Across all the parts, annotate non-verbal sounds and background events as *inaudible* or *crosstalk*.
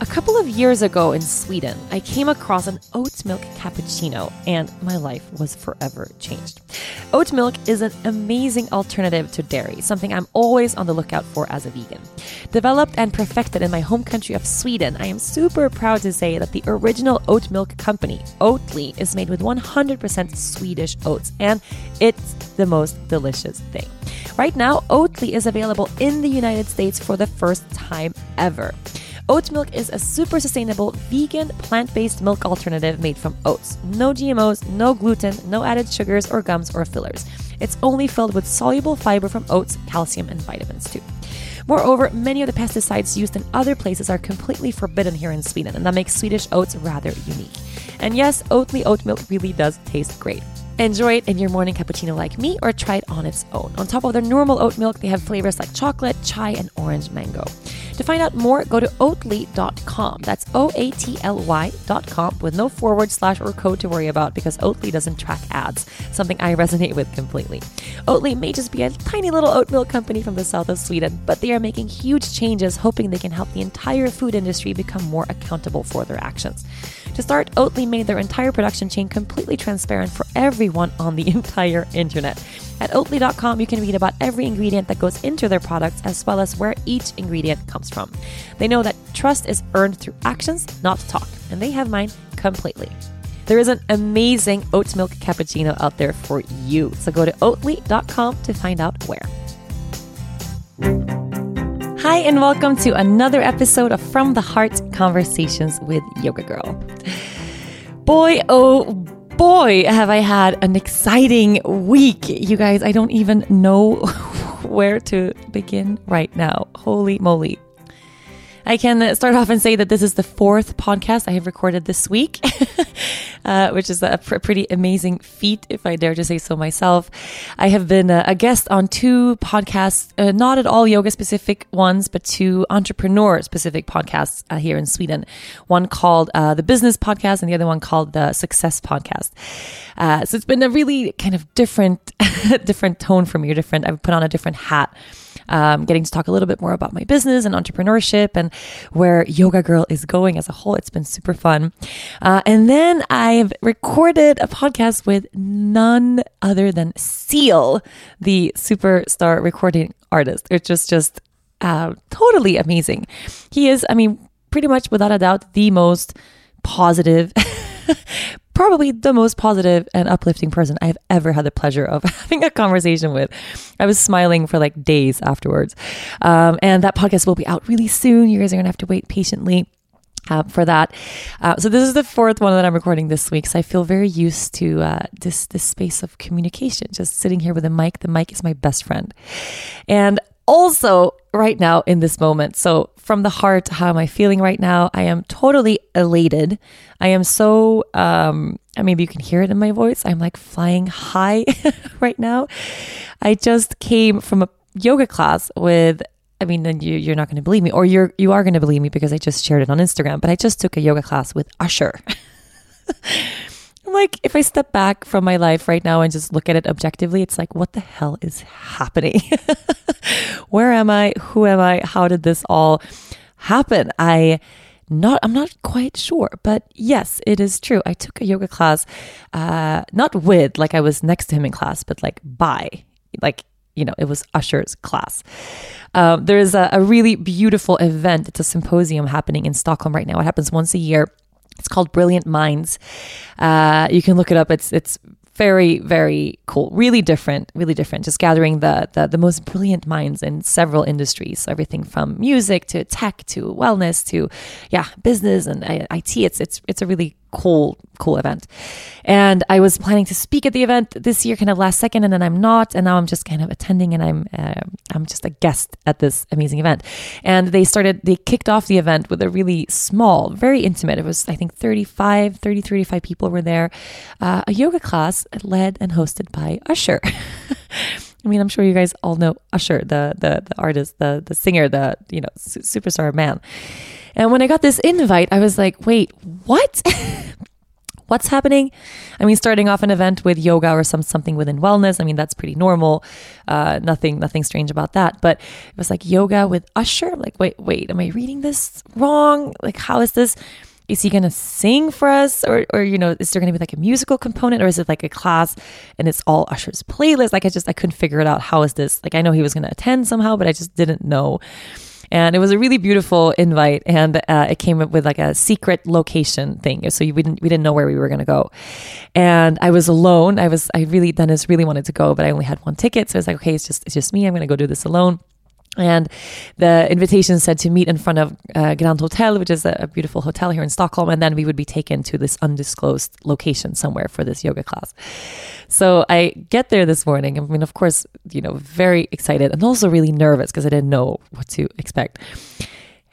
A couple of years ago in Sweden, I came across an oat milk cappuccino and my life was forever changed. Oat milk is an amazing alternative to dairy, something I'm always on the lookout for as a vegan. Developed and perfected in my home country of Sweden, I am super proud to say that the original oat milk company, Oatly, is made with 100% Swedish oats and it's the most delicious thing. Right now, Oatly is available in the United States for the first time ever. Oat milk is a super sustainable, vegan, plant based milk alternative made from oats. No GMOs, no gluten, no added sugars or gums or fillers. It's only filled with soluble fiber from oats, calcium, and vitamins too. Moreover, many of the pesticides used in other places are completely forbidden here in Sweden, and that makes Swedish oats rather unique. And yes, Oatly oat milk really does taste great. Enjoy it in your morning cappuccino like me or try it on its own. On top of their normal oat milk, they have flavors like chocolate, chai, and orange mango. To find out more, go to oatly.com. That's O A T L Y.com with no forward slash or code to worry about because Oatly doesn't track ads, something I resonate with completely. Oatly may just be a tiny little oatmeal company from the south of Sweden, but they are making huge changes, hoping they can help the entire food industry become more accountable for their actions. To start, Oatly made their entire production chain completely transparent for everyone on the *laughs* entire internet. At Oatly.com, you can read about every ingredient that goes into their products as well as where each ingredient comes from. They know that trust is earned through actions, not talk, and they have mine completely. There is an amazing oat milk cappuccino out there for you. So go to oatly.com to find out where. Hi, and welcome to another episode of From the Heart Conversations with Yoga Girl. Boy, oh boy, have I had an exciting week. You guys, I don't even know *laughs* where to begin right now. Holy moly. I can start off and say that this is the fourth podcast I have recorded this week, *laughs* uh, which is a pr- pretty amazing feat, if I dare to say so myself. I have been a, a guest on two podcasts, uh, not at all yoga specific ones, but two entrepreneur specific podcasts uh, here in Sweden. One called uh, the Business Podcast, and the other one called the Success Podcast. Uh, so it's been a really kind of different, *laughs* different tone for me, different. I've put on a different hat um, getting to talk a little bit more about my business and entrepreneurship and where Yoga Girl is going as a whole. It's been super fun. Uh, and then I've recorded a podcast with none other than Seal, the superstar recording artist. It's just, just uh, totally amazing. He is, I mean, pretty much without a doubt, the most positive *laughs* probably the most positive and uplifting person I've ever had the pleasure of *laughs* having a conversation with. I was smiling for like days afterwards. Um, and that podcast will be out really soon. You guys are going to have to wait patiently. Uh, for that, uh, so this is the fourth one that I'm recording this week. So I feel very used to uh, this this space of communication. Just sitting here with a mic. The mic is my best friend, and also right now in this moment. So, from the heart, how am I feeling right now? I am totally elated. I am so, um, maybe you can hear it in my voice. I'm like flying high *laughs* right now. I just came from a yoga class with I mean, then you, you're not going to believe me, or you're you are going to believe me because I just shared it on Instagram. But I just took a yoga class with Usher. *laughs* like if I step back from my life right now and just look at it objectively, it's like, what the hell is happening? *laughs* Where am I? Who am I? How did this all happen? I not I'm not quite sure, but yes, it is true. I took a yoga class, uh, not with like I was next to him in class, but like by like you know, it was Usher's class. Um, there's a, a really beautiful event. It's a symposium happening in Stockholm right now. It happens once a year it's called Brilliant Minds. Uh, you can look it up. It's it's very very cool really different really different just gathering the, the the most brilliant minds in several industries so everything from music to tech to wellness to yeah business and IT it's it's it's a really cool cool event. And i was planning to speak at the event this year kind of last second and then i'm not. And now i'm just kind of attending and i'm uh, i'm just a guest at this amazing event. And they started they kicked off the event with a really small very intimate. It was i think 35 30 35 people were there. Uh, a yoga class led and hosted by usher. *laughs* I mean, I'm sure you guys all know Usher, the the, the artist, the the singer, the you know su- superstar man. And when I got this invite, I was like, wait, what? *laughs* what's happening? I mean, starting off an event with yoga or some something within wellness. I mean, that's pretty normal. Uh, nothing, nothing strange about that. But it was like yoga with Usher. I'm like, wait, wait, am I reading this wrong? Like, how is this? Is he gonna sing for us, or, or you know, is there gonna be like a musical component, or is it like a class and it's all Usher's playlist? Like, I just I couldn't figure it out. How is this? Like, I know he was gonna attend somehow, but I just didn't know. And it was a really beautiful invite, and uh, it came up with like a secret location thing, so we didn't we didn't know where we were going to go. And I was alone. I was I really Dennis really wanted to go, but I only had one ticket, so I was like, okay, it's just it's just me. I'm going to go do this alone. And the invitation said to meet in front of uh, Grand Hotel, which is a, a, beautiful hotel here in Stockholm. And then we would be taken to this undisclosed location somewhere for this yoga class. So I get there this morning. I mean, of course, you know, very excited and also really nervous because I didn't know what to expect.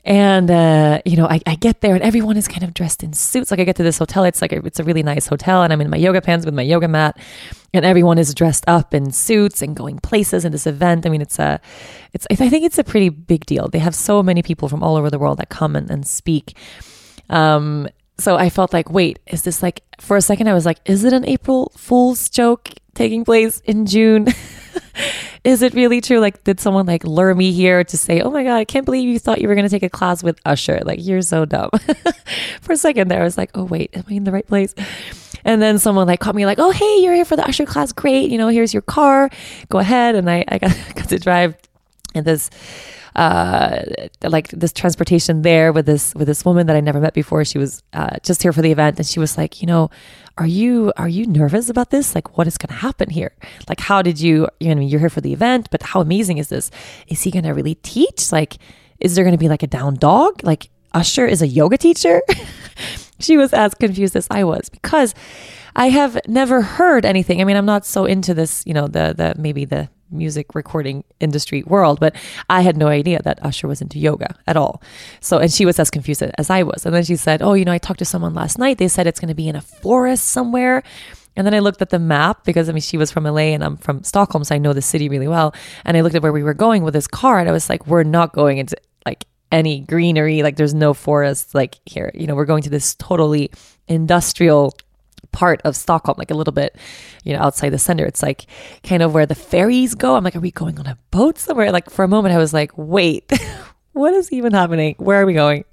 And, uh, you know, I, I, get there and everyone is kind of dressed in suits. Like I get to this hotel, it's like, a, it's a really nice hotel and I'm in my yoga pants with my yoga mat and everyone is dressed up in suits and going places in this event. I mean, it's a, it's, I think it's a pretty big deal. They have so many people from all over the world that come and, and speak. Um, so I felt like, wait, is this like, for a second, I was like, is it an April Fool's joke taking place in June? *laughs* is it really true? Like, did someone like lure me here to say, oh my God, I can't believe you thought you were going to take a class with Usher? Like, you're so dumb. *laughs* for a second there, I was like, oh, wait, am I in the right place? And then someone like caught me like, oh, hey, you're here for the Usher class. Great. You know, here's your car. Go ahead. And I, I got, *laughs* got to drive in this uh, like this transportation there with this with this woman that I never met before. She was uh, just here for the event, and she was like, you know, are you are you nervous about this? Like, what is going to happen here? Like, how did you? You know, you're here for the event, but how amazing is this? Is he going to really teach? Like, is there going to be like a down dog? Like, Usher is a yoga teacher. *laughs* she was as confused as I was because I have never heard anything. I mean, I'm not so into this, you know, the the maybe the music recording industry world, but I had no idea that Usher was into yoga at all. So, and she was as confused as I was. And then she said, Oh, you know, I talked to someone last night. They said it's going to be in a forest somewhere. And then I looked at the map because I mean, she was from LA and I'm from Stockholm, so I know the city really well. And I looked at where we were going with this car and I was like, We're not going into like any greenery. Like, there's no forest like here. You know, we're going to this totally industrial part of Stockholm, like a little bit, you know, outside the center. It's like kind of where the ferries go. I'm like, are we going on a boat somewhere? Like for a moment, I was like, wait, *laughs* what is even happening? Where are we going?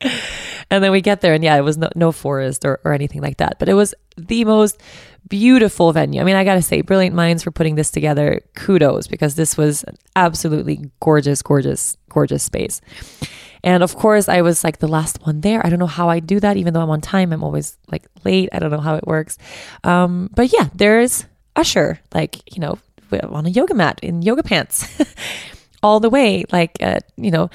And then we get there, and yeah, it was no, no forest or, or anything like that, but it was the most beautiful venue. I mean, I gotta say, Brilliant Minds for putting this together. Kudos, because this was an absolutely gorgeous, gorgeous, gorgeous space. And of course, I was like the last one there. I don't know how I do that, even though I'm on time. I'm always like late. I don't know how it works. Um, but yeah, there's Usher, like, you know, on a yoga mat in yoga pants *laughs* all the way, like, uh, you know,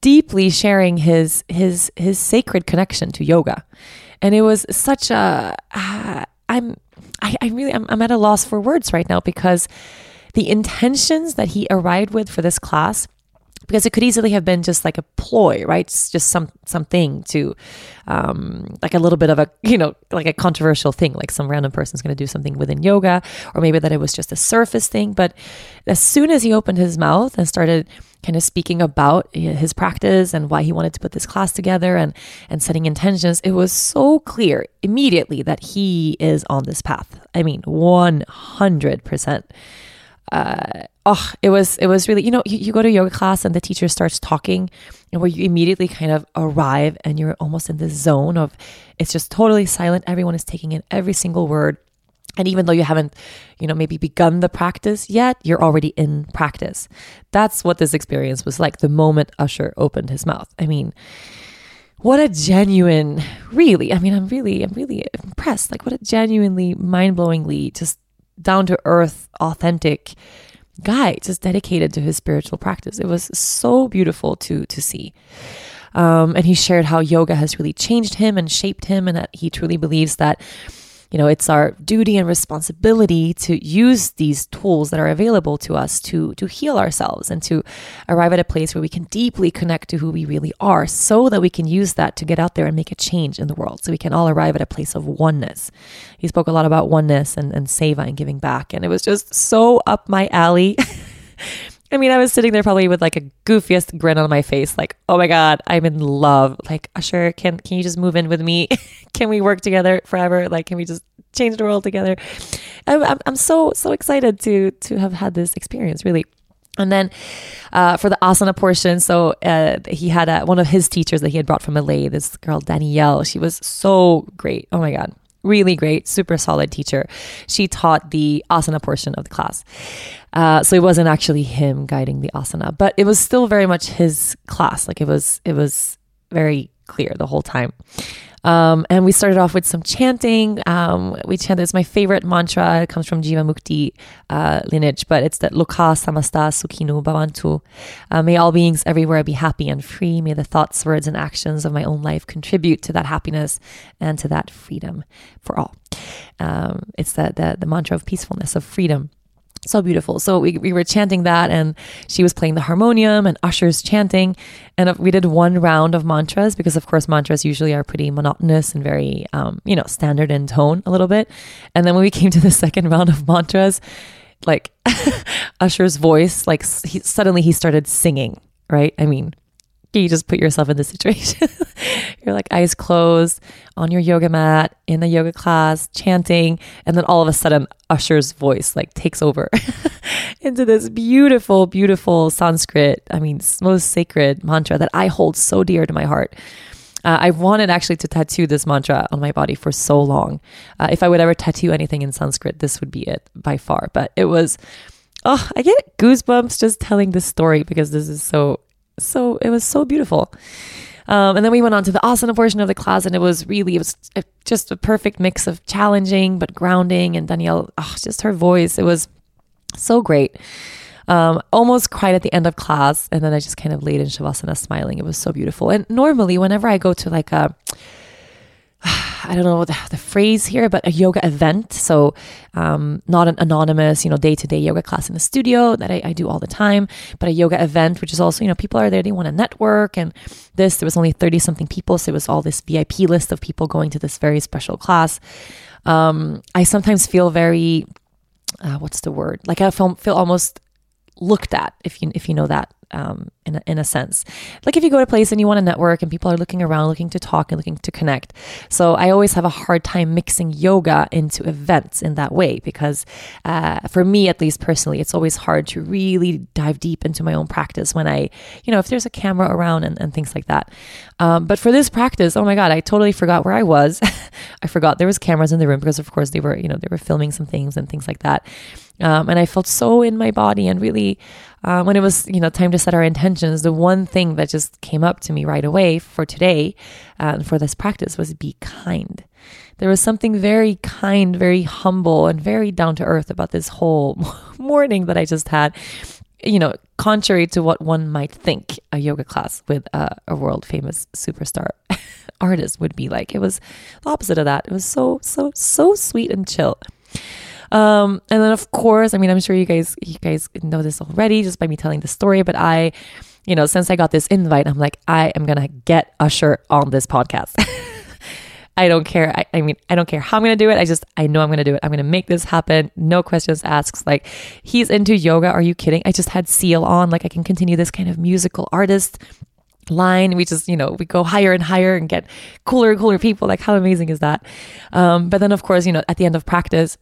deeply sharing his his his sacred connection to yoga and it was such a uh, i'm I, I really I'm, I'm at a loss for words right now because the intentions that he arrived with for this class because it could easily have been just like a ploy, right? It's just some something to, um, like a little bit of a you know like a controversial thing, like some random person's going to do something within yoga, or maybe that it was just a surface thing. But as soon as he opened his mouth and started kind of speaking about his practice and why he wanted to put this class together and and setting intentions, it was so clear immediately that he is on this path. I mean, one hundred percent uh, oh, it was it was really you know you, you go to yoga class and the teacher starts talking and where you immediately kind of arrive and you're almost in this zone of it's just totally silent. Everyone is taking in every single word. And even though you haven't, you know, maybe begun the practice yet, you're already in practice. That's what this experience was like the moment Usher opened his mouth. I mean, what a genuine, really, I mean, I'm really, I'm really impressed. Like, what a genuinely mind blowingly just down to earth, authentic guy, just dedicated to his spiritual practice. It was so beautiful to to see. Um, and he shared how yoga has really changed him and shaped him, and that he truly believes that you know, it's our duty and responsibility to use these tools that are available to us to to heal ourselves and to arrive at a place where we can deeply connect to who we really are so that we can use that to get out there and make a change in the world. So we can all arrive at a place of oneness. He spoke a lot about oneness and, and seva and giving back. And it was just so up my alley. *laughs* I mean, I was sitting there probably with like a goofiest grin on my face, like, oh my God, I'm in love. Like, Usher, can can you just move in with me? *laughs* can we work together forever? Like, can we just change the world together? I'm, I'm, so, so excited to to have had this experience, really. And then uh, for the asana portion, so uh, he had a, one of his teachers that he had brought from LA, this girl, Danielle. She was so great. Oh my God really great, super solid teacher. She taught the asana portion of the class. Uh, so it wasn't actually him guiding the asana, but it was still very much his class. Like it was, it was very clear the whole time. Um, and we started off with some chanting. Um, we chanted, it's my favorite mantra. It comes from Jivamukti uh, lineage, but it's that Loka Samasta Sukhino Bhavantu. Uh, may all beings everywhere be happy and free. May the thoughts, words, and actions of my own life contribute to that happiness and to that freedom for all. Um, it's the, the, the mantra of peacefulness, of freedom so beautiful. So we, we were chanting that, and she was playing the harmonium, and Usher's chanting. And we did one round of mantras because, of course, mantras usually are pretty monotonous and very, um, you know, standard in tone a little bit. And then when we came to the *laughs* second round of mantras, like *laughs* Usher's voice, like he, suddenly he started singing, right? I mean, you just put yourself in the *laughs* situation? You're like eyes closed on your yoga mat in a yoga class, chanting, and then all of a sudden, Usher's voice like takes over *laughs* into this beautiful, beautiful Sanskrit. I mean, most sacred mantra that I hold so dear to my heart. Uh, I wanted actually to tattoo this mantra on my body for so long. Uh, if I would ever tattoo anything in Sanskrit, this would be it by far. But it was, oh, I get goosebumps just telling this story because this is so so it was so beautiful. Um, and then we went on to the asana portion of the class, and it was really, it was just a perfect mix of challenging but grounding. And Danielle, oh, just her voice, it was so great. Um, almost cried at the end of class, and then I just kind of laid in shavasana, smiling. It was so beautiful. And normally, whenever I go to like a *sighs* I don't know the, the, phrase here, but a yoga event. So, um, not an anonymous, you know, day to day yoga class in the studio that I, I, do all the time, but a yoga event, which is also, you know, people are there, they want to network. And this, there was only 30 something people. So it was all this VIP list of people going to this very special class. Um, I sometimes feel very, uh, what's the word? Like I feel, feel almost looked at, if you, if you know that um, in, a, in a sense. Like if you go to a place and you want to network and people are looking around, looking to talk and looking to connect. So I always have a hard time mixing yoga into events in that way because uh, for me, at least personally, it's always hard to really dive deep into my own practice when I, you know, if there's a camera around and, and things like that. Um, but for this practice, oh my God, I totally forgot where I was. *laughs* I forgot there was cameras in the room because of course they were, you know, they were filming some things and things like that. Um, and I felt so in my body and really, uh, when it was, you know, time to set our intentions, the one thing that just came up to me right away for today and uh, for this practice was be kind. There was something very kind, very humble, and very down to earth about this whole *laughs* morning that I just had. You know, contrary to what one might think a yoga class with a, a world famous superstar *laughs* artist would be like. It was the opposite of that. It was so, so, so sweet and chill. Um, and then of course, I mean, I'm sure you guys you guys know this already just by me telling the story, but I, you know, since I got this invite, I'm like, I am gonna get Usher on this podcast. *laughs* I don't care. I, I, mean, I don't care how I'm gonna do it. I just I know I'm gonna do it. I'm gonna make this happen. No questions asked. Like he's into yoga. Are you kidding? I just had Seal on. Like I can continue this kind of musical artist line we just you know we go higher and higher and get cooler and cooler people like how amazing is that um, but then of course you know at the end of practice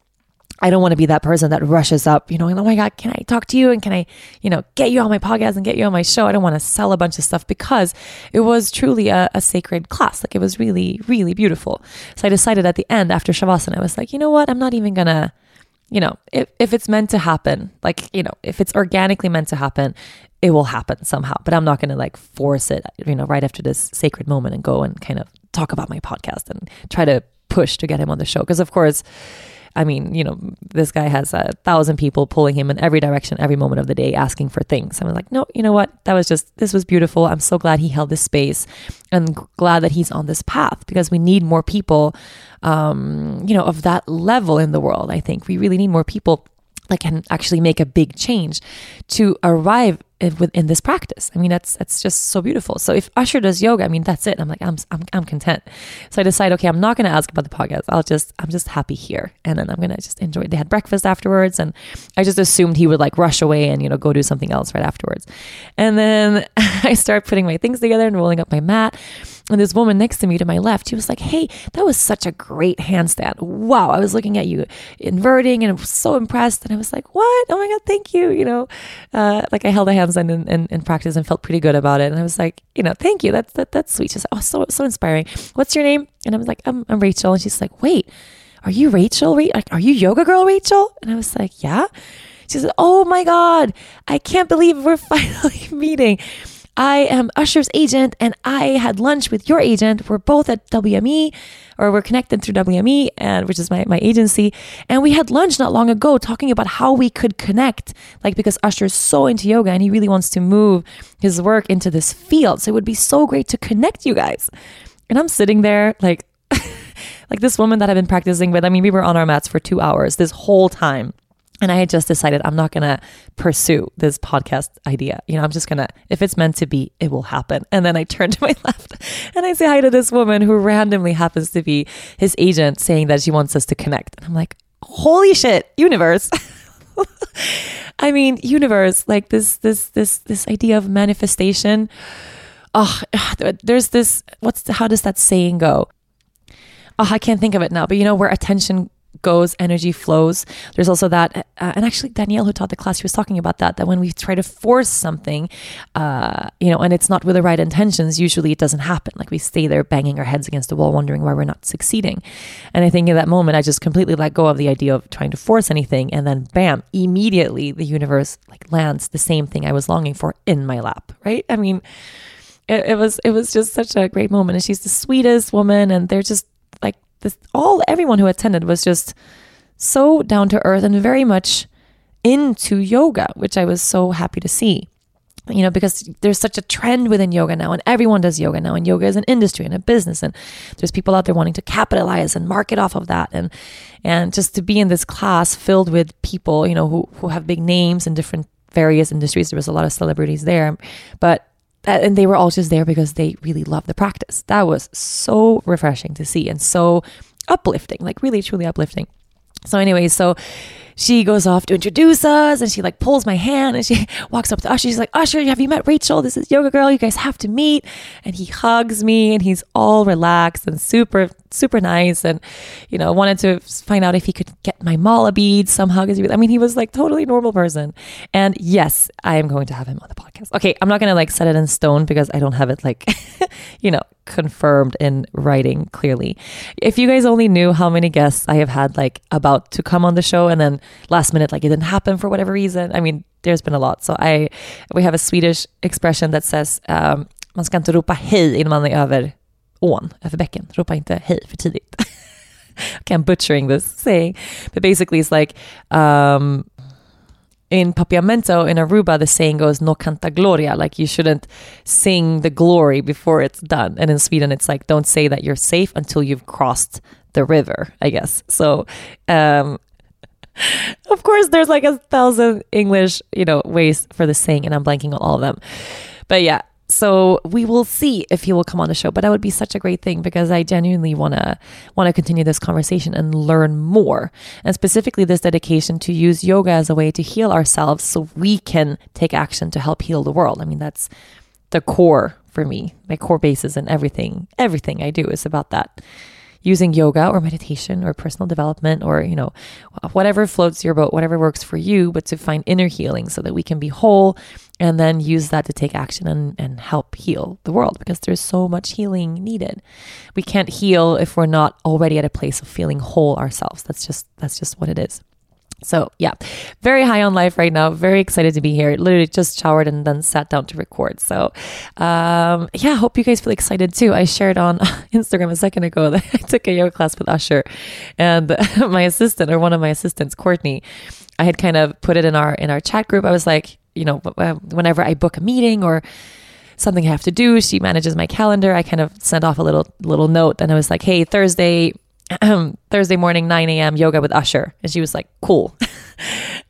I don't want to be that person that rushes up, you know, oh my God, can I talk to you? And can I, you know, get you on my podcast and get you on my show? I don't want to sell a bunch of stuff because it was truly a, a sacred class. Like it was really, really beautiful. So I decided at the end after Shavasana, I was like, you know what? I'm not even going to, you know, if, if it's meant to happen, like, you know, if it's organically meant to happen, it will happen somehow. But I'm not going to like force it, you know, right after this sacred moment and go and kind of talk about my podcast and try to push to get him on the show. Because, of course, I mean, you know, this guy has a thousand people pulling him in every direction, every moment of the day, asking for things. I'm like, no, you know what? That was just, this was beautiful. I'm so glad he held this space and glad that he's on this path because we need more people, um, you know, of that level in the world. I think we really need more people that can actually make a big change to arrive Uh, within this practice. I mean, that's that's just so beautiful. So if Usher does yoga, I mean, that's it. I'm like, I'm I'm, I'm content. So I decide, okay, I'm not going to ask about the podcast. I'll just I'm just happy here, and then I'm going to just enjoy. They had breakfast afterwards, and I just assumed he would like rush away and you know go do something else right afterwards. And then *laughs* I start putting my things together and rolling up my mat. And this woman next to me to my left, she was like, Hey, that was such a great handstand. Wow. I was looking at you inverting and I was so impressed. And I was like, What? Oh my God, thank you. You know, uh, like I held a handstand in, in, in, practice and felt pretty good about it. And I was like, You know, thank you. That's that, that's sweet. She's like, Oh, so, so inspiring. What's your name? And I was like, I'm, I'm Rachel. And she's like, Wait, are you Rachel? Are you yoga girl Rachel? And I was like, Yeah. She said, Oh my God, I can't believe we're *laughs* finally meeting. I am Usher's agent and I had lunch with your agent. We're both at WME or we're connected through WME and which is my, my agency. And we had lunch not long ago talking about how we could connect. Like because Usher is so into yoga and he really wants to move his work into this field. So it would be so great to connect you guys. And I'm sitting there like *laughs* like this woman that I've been practicing with. I mean, we were on our mats for two hours this whole time. And I had just decided I'm not going to pursue this podcast idea. You know, I'm just going to, if it's meant to be, it will happen. And then I turn to *laughs* my left and I say hi to this woman who randomly happens to be his agent saying that she wants us to connect. And I'm like, holy shit, universe. *laughs* I mean, universe, like this, this, this, this idea of manifestation. Oh, there's this, what's, how does that saying go? Oh, I can't think of it now, but you know, where attention goes, energy flows. There's also that, uh, and actually Danielle, who taught the class, she was talking about that. That when we try to force something, uh, you know, and it's not with the right intentions, usually it doesn't happen. Like we stay there banging our heads against the wall, wondering why we're not succeeding. And I think in that moment, I just completely let go of the idea of trying to force anything, and then bam, immediately the universe like lands the same thing I was longing for in my lap. Right? I mean. It, it was it was just such a great moment and she's the sweetest woman and they're just this all everyone who attended was just so down to earth and very much into yoga, which I was so happy to see. You know, because there's such a trend within yoga now, and everyone does yoga now, and yoga is an industry and a business, and there's people out there wanting to capitalize and market off of that, and and just to be in this class filled with people, you know, who who have big names in different various industries. There was a lot of celebrities there, but and they were all just there because they really loved the practice. That was so refreshing to see and so uplifting, like really truly uplifting. So, anyway, so she goes off to introduce us and she like pulls my hand and she *laughs* walks up to Usher. She's like, Usher, have you met Rachel? This is Yoga Girl. You guys have to meet. And he hugs me and he's all relaxed and super, super nice. And, you know, wanted to find out if he could get my mala beads somehow. because I mean, he was like totally normal person. And yes, I am going to have him on the podcast. Okay, I'm not to like set it in stone because I don't have it like, *laughs* you know, confirmed in writing clearly. If you guys only knew how many guests I have had like about to come on the show and then last minute like it didn't happen for whatever reason. I mean, there's been a lot. So I we have a Swedish expression that says um, man ska inte ropa hej innan man är över ån, över bäcken. Ropa inte hej för tidigt. *laughs* okay, I'm butchering this saying, but basically it's like um, in Papiamento in Aruba, the saying goes "no canta gloria," like you shouldn't sing the glory before it's done. And in Sweden, it's like don't say that you're safe until you've crossed the river. I guess so. Um, *laughs* of course, there's like a thousand English, you know, ways for the saying, and I'm blanking on all of them. But yeah, so we will see if he will come on the show. But that would be such a great thing because I genuinely wanna wanna continue this conversation and learn more, and specifically this dedication to use yoga as a way to heal ourselves, so we can take action to help heal the world. I mean, that's the core for me. My core basis and everything, everything I do is about that using yoga or meditation or personal development or, you know, whatever floats your boat, whatever works for you, but to find inner healing so that we can be whole and then use that to take action and, and help heal the world because there's so much healing needed. We can't heal if we're not already at a place of feeling whole ourselves. That's just that's just what it is. So, yeah, very high on life right now. Very excited to be here. Literally just showered and then sat down to record. So, um, yeah, hope you guys feel excited too. I shared on *laughs* Instagram a second ago that *laughs* I took a yoga class with Usher and *laughs* my assistant or one of my assistants, Courtney. I had kind of put it in our in our chat group. I was like, you know, whenever I book a meeting or something I have to do, she manages my calendar. I kind of sent off a little little note and I was like, "Hey, Thursday Um, Thursday morning, 9 a.m. yoga with Usher. And she was like, cool. *laughs*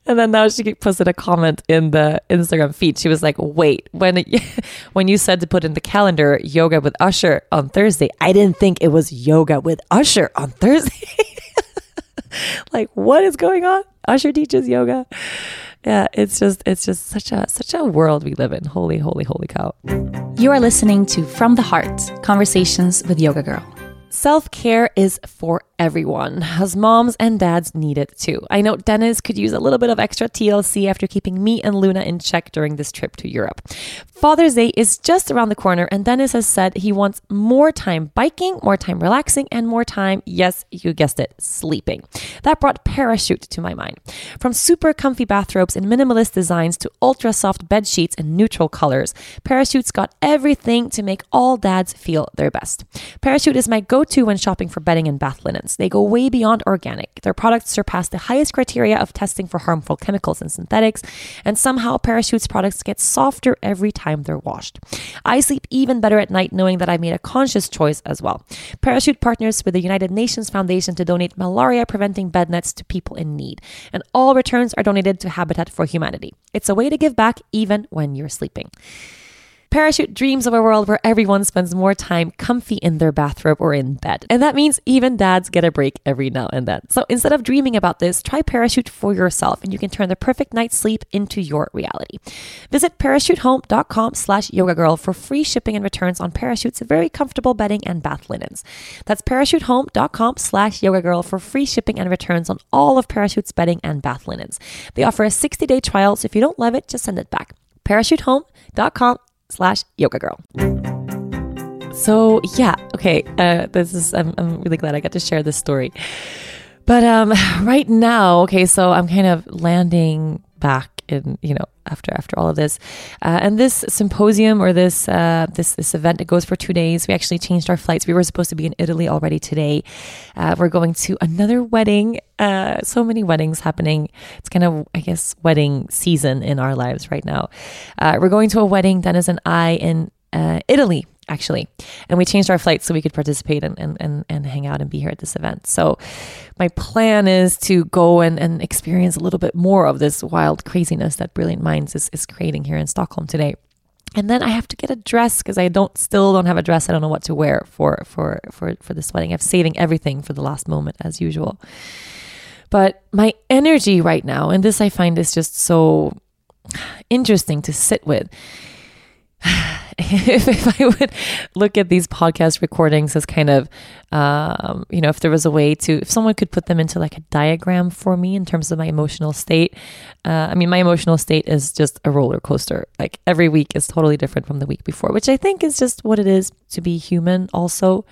And then now she posted a comment in the Instagram feed. She was like, "Wait, when it, *laughs* when you said to put in the calendar yoga with Usher on Thursday, I didn't think it was yoga with Usher on Thursday." *laughs* like, what is going on? Usher teaches yoga. Yeah, it's just it's just such a such a world we live in. Holy, holy, holy cow. You are listening to From the Heart Conversations with Yoga Girl. Self care is for everyone, as moms and dads need it too. I know Dennis could use a little bit of extra TLC after keeping me and Luna in check during this trip to Europe. Father's Day is just around the corner, and Dennis has said he wants more time biking, more time relaxing, and more time, yes, you guessed it, sleeping. That brought Parachute to my mind. From super comfy bathrobes and minimalist designs to ultra soft bed sheets and neutral colors, Parachute's got everything to make all dads feel their best. Parachute is my go to when shopping for bedding and bath They go way beyond organic. Their products surpass the highest criteria of testing for harmful chemicals and synthetics, and somehow Parachute's products get softer every time they're washed. I sleep even better at night knowing that I made a conscious choice as well. Parachute partners with the United Nations Foundation to donate malaria preventing bed nets to people in need, and all returns are donated to Habitat for Humanity. It's a way to give back even when you're sleeping. Parachute dreams of a world where everyone spends more time comfy in their bathrobe or in bed. And that means even dads get a break every now and then. So instead of dreaming about this, try Parachute for yourself and you can turn the perfect night's sleep into your reality. Visit parachutehome.com slash yoga girl for free shipping and returns on Parachute's very comfortable bedding and bath linens. That's parachutehome.com slash yoga girl for free shipping and returns on all of Parachute's bedding and bath linens. They offer a 60 day trial, so if you don't love it, just send it back. Parachutehome.com slash yoga girl. So yeah, okay. Uh, this is I'm I'm really glad I got to share this story. But um, *sighs* right now, okay, so I'm kind of landing back in you know after after all of this, uh, and this symposium or this uh, this this event it goes for two days. We actually changed our flights. We were supposed to be in Italy already today. Uh, we're going to another wedding. Uh, so many weddings happening. It's kind of I guess wedding season in our lives right now. Uh, we're going to a wedding. Dennis and I in uh, Italy actually. And we changed our flight so we could participate and, and, and, and hang out and be here at this event. So my plan is to go and, and experience a little bit more of this wild craziness that Brilliant Minds is, is creating here in Stockholm today. And then I have to get a dress because I don't still don't have a dress. I don't know what to wear for for for for this wedding. I'm saving everything for the last moment as usual. But my energy right now, and this I find is just so interesting to sit with if, *sighs* if I would look at these podcast recordings as kind of, um, you know, if there was a way to, if someone could put them into like a diagram for me in terms of my emotional state. Uh, I mean, my emotional state is just a roller coaster. Like every week is totally different from the week before, which I think is just what it is to be human, also.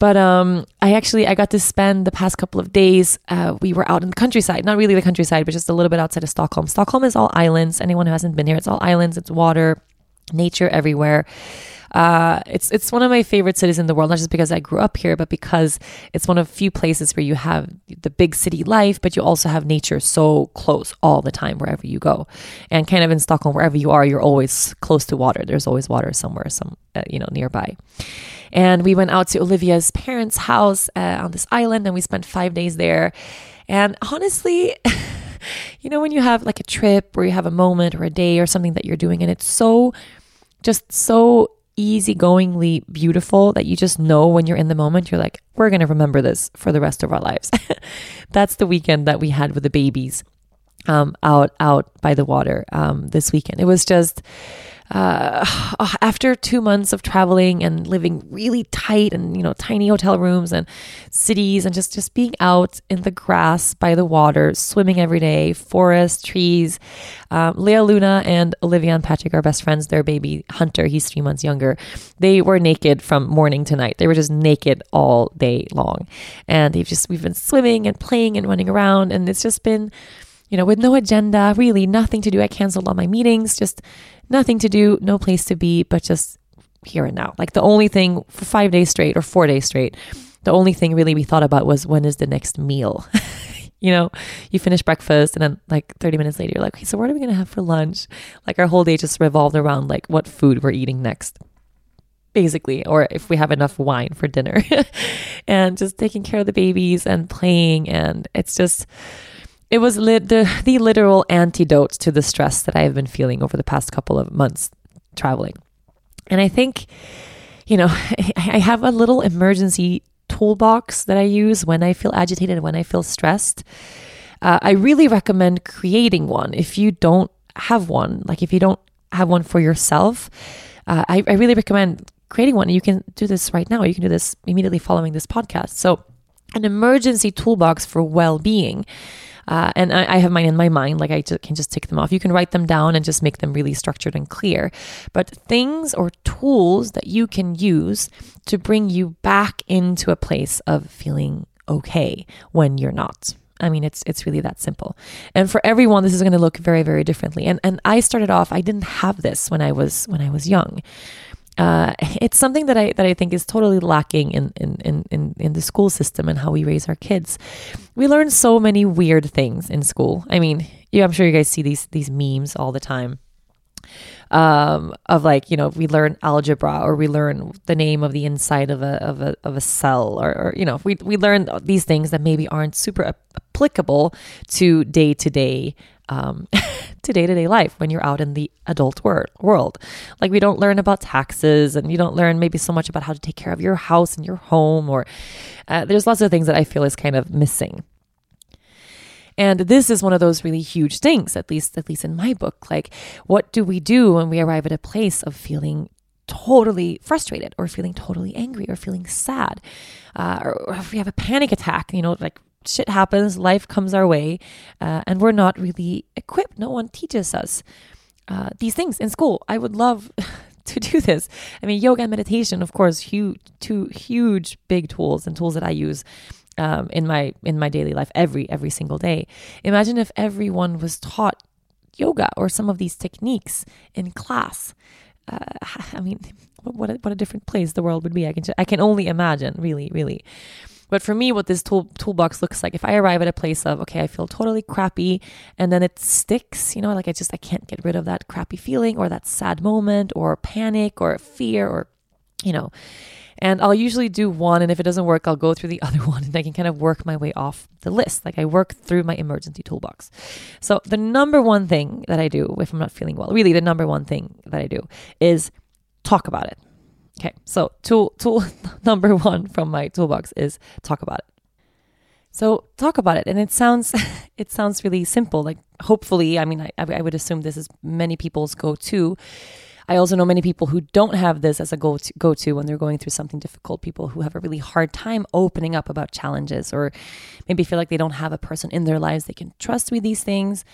But um, I actually I got to spend the past couple of days. Uh, we were out in the countryside, not really the countryside, but just a little bit outside of Stockholm. Stockholm is all islands. Anyone who hasn't been here, it's all islands. It's water nature everywhere. Uh, it's it's one of my favorite cities in the world, not just because I grew up here, but because it's one of few places where you have the big city life, but you also have nature so close all the time wherever you go. And kind of in Stockholm, wherever you are, you're always close to water. There's always water somewhere, some uh, you know nearby. And we went out to Olivia's parents' house uh, on this island, and we spent five days there. And honestly. *laughs* you know, when you have like a trip or you have a moment or a day or something that you're doing and it's so, just so easygoingly beautiful that you just know when you're in the moment, you're like, we're going to remember this for the rest of our lives. *laughs* That's the weekend that we had with the babies um, out, out by the water um, this weekend. It was just, *sighs* uh, after two months of traveling and living really tight and you know tiny hotel rooms and cities and just just being out in the grass by the water, swimming every day, forest, trees. Um, Lea Luna and Olivia and Patrick are best friends. Their baby Hunter, he's three months younger. They were naked from morning to night. They were just naked all day long, and they've just we've been swimming and playing and running around, and it's just been you know, with no agenda, really nothing to do. I canceled all my meetings, just nothing to do, no place to be, but just here and now. Like the only thing for five days straight or four days straight, the only thing really we thought about was when is the next meal? *laughs* you know, you finish breakfast and then like 30 minutes later, you're like, okay, so what are we going to have for lunch? Like our whole day just revolved around like what food we're eating next basically, or if we have enough wine for dinner, *laughs* and just taking care of the babies and playing. And it's just, it was the, the literal antidote to the stress that I have been feeling over the past couple of months traveling. And I think, you know, *laughs* I have a little emergency toolbox that I use when I feel agitated when I feel stressed. Uh, I really recommend creating one if you don't have one. Like if you don't have one for yourself, uh, I, I really recommend creating one. You can do this right now. You can do this immediately following this podcast. So, an emergency toolbox for well being. Uh, and I, I, have mine in my mind, like I just, can just tick them off. You can write them down and just make them really structured and clear. But things or tools that you can use to bring you back into a place of feeling okay when you're not. I mean, it's it's really that simple. And for everyone, this is going to look very very differently. And and I started off, I didn't have this when I was when I was young uh, *laughs* it's something that I that I think is totally lacking in, in in in in the school system and how we raise our kids. We learn so many weird things in school. I mean, I'm sure you guys see these these memes all the time. Um, of like you know we learn algebra or we learn the name of the inside of a of a of a cell or, or you know we we learn these things that maybe aren't super applicable to day to day um, *laughs* to day to day life when you're out in the adult wor- world. Like, we don't learn about taxes and you don't learn maybe so much about how to take care of your house and your home, or uh, there's lots of things that I feel is kind of missing. And this is one of those really huge things, at least at least in my book. Like, what do we do when we arrive at a place of feeling totally frustrated or feeling totally angry or feeling sad uh, or, or, if we have a panic attack you know like shit happens, life comes our way, uh, and we're not really equipped. No one teaches us uh, these things in school. I would love *laughs* to do this. I mean, yoga and meditation, of course, huge, two huge, big tools and tools that I use um, in my in my daily life every every single day. Imagine if everyone was taught yoga or some of these techniques in class. Uh, *laughs* I mean, *laughs* what a, what a different place the world would be. I can I can only imagine, really, really. But for me, what this tool toolbox looks like, if I arrive at a place of, okay, I feel totally crappy, and then it sticks, you know, like I just, I can't get rid of that crappy feeling or that sad moment or panic or fear or, you know, and I'll usually do one, and if it doesn't work, I'll go through the *laughs* other one, and I can kind of work my way off the list. Like I work through my emergency toolbox. So the number one thing that I do if I'm not feeling well, really the number one thing that I do is talk about it. Okay, so tool tool *laughs* number one from my toolbox is talk about it. So talk about it, and it sounds *laughs* it sounds really simple. Like hopefully, I mean, I, I would assume this is many people's go to. I also know many people who don't have this as a go to go to when they're going through something difficult. People who have a really hard time opening up about challenges, or maybe feel like they don't have a person in their lives they can trust with these things.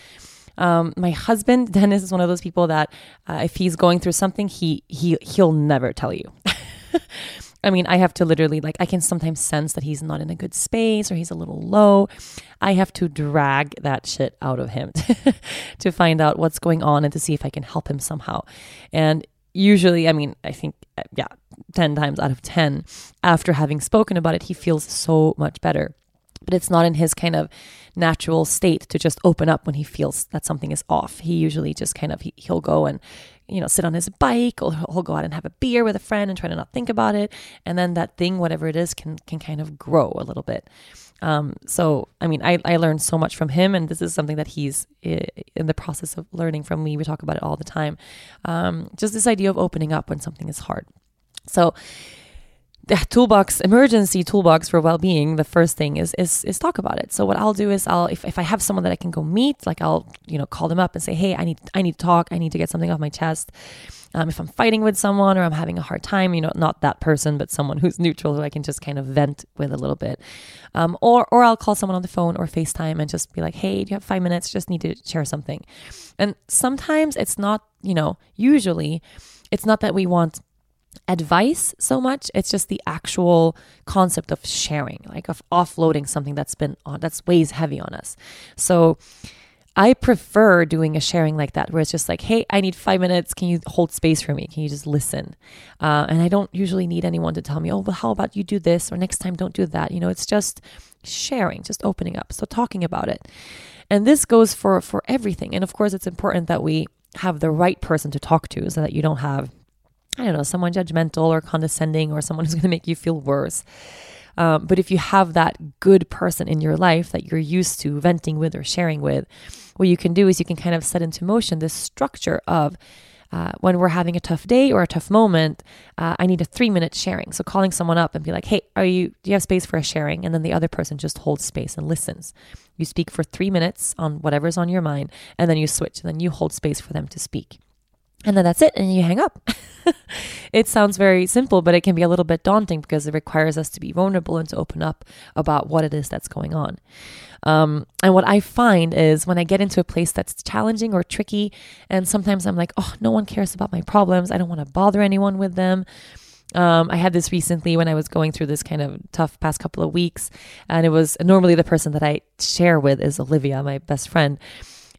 Um, my husband *laughs* Dennis is one of those people that uh, if he's going through something, he he he'll never tell you. *laughs* I mean, I have to literally like I can sometimes sense that he's not in a good space or he's a little low. I have to drag that shit out of him *laughs* to find out what's going on and to see if I can help him somehow. And usually, I mean, I think uh, yeah, 10 times out of 10 after having spoken about it, he feels so much better but it's not in his kind of natural state to just open up when he feels that something is off. He usually just kind of he, will go and you know sit on his bike or he'll go out and have a beer with a friend and try to not think about it, and then that thing, whatever it is, can can kind of grow a little bit. Um, so I mean, I I learned so much from him, and this is something that he's in the process of learning from me. We talk about it all the time. Um, just this idea of opening up when something is hard. So toolbox emergency toolbox for well-being the first thing is is is talk about it. So what i'll do is i'll if, if i have someone that i can go meet like i'll you know call them up and say hey i need i need to talk. I need to get something off my chest. Um, if i'm fighting with someone or i'm having a hard time you know not that person but someone who's neutral who i can just kind of vent with a little bit. Um, or or i'll call someone on the phone or facetime and just be like hey do you have five minutes? Just need to share something. And sometimes it's not you know usually it's not that we want advice so much. It's just the actual concept of sharing like of offloading something that's been on that's weighs heavy on us. So i prefer doing a sharing like that where it's just like hey i need five minutes. Can you hold space for me? Can you just listen? Uh, and i don't usually need anyone to tell me oh well how about you do this or next time don't do that. You know it's just sharing just opening up so talking about it. And this goes for for everything. And of course it's important that we have the right person to talk to so that you don't have I don't know, someone judgmental or condescending or someone who's *laughs* going to make you feel worse. Um, but if you have that good person in your life that you're used to venting with or sharing with, what you can do is you can kind of set into motion this structure of uh, when we're having a tough day or a tough moment, uh, I need a three minute sharing. So calling someone up and be like, hey, are you, do you have space for a sharing? And then the other person just holds space and listens. You speak for three minutes on whatever's on your mind, and then you switch, and then you hold space for them to speak. And then that's it, and you hang up. *laughs* it sounds very simple, but it can be a little bit daunting because it requires us to be vulnerable and to open up about what it is that's going on. Um, and what I find is when I get into a place that's challenging or tricky, and sometimes I'm like, oh, no one cares about my problems. I don't want to bother anyone with them. Um, I had this recently when I was going through this kind of tough past couple of weeks, and it was normally the person that I share with is Olivia, my best friend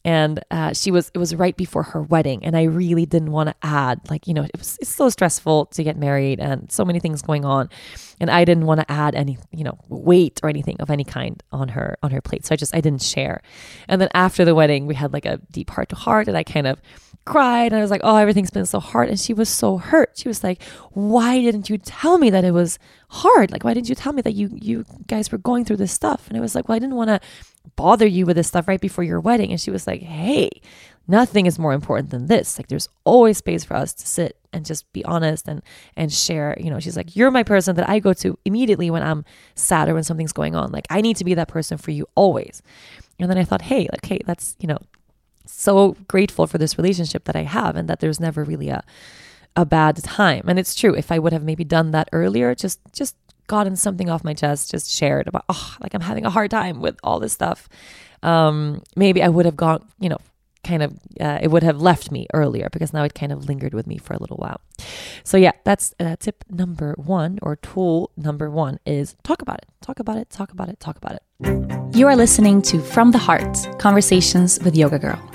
and uh, she was it was right before her wedding and i really didn't want to add like you know it was it's so stressful to get married and so many things going on and i didn't want to add any you know weight or anything of any kind on her on her plate so i just i didn't share and then after the wedding we had like a deep heart to heart and i kind of cried and I was like, oh, everything's been so hard. And she was so hurt. She was like, why didn't you tell me that it was hard? Like, why didn't you tell me that you you guys were going through this stuff? And I was like, well, I didn't want to bother you with this stuff right before your wedding. And she was like, hey, nothing is more important than this. Like, there's always space for us to sit and just be honest and and share. You know, she's like, you're my person that I go to immediately when I'm sad or when something's going on. Like, I need to be that person for you always. And then I thought, hey, like, hey, that's you know so grateful for this relationship that I have and that there's never really a a bad time. And it's true. If I would have maybe done that earlier, just just gotten something off my chest, just shared about oh, like I'm having a hard time with all this stuff. Um, maybe I would have gone, you know, kind of uh, it would have left me earlier because now it kind of lingered with me for a little while. So yeah, that's uh, tip number one or tool number one is talk about it, talk about it, talk about it, talk about it. You are listening to From the Heart Conversations with Yoga Girl.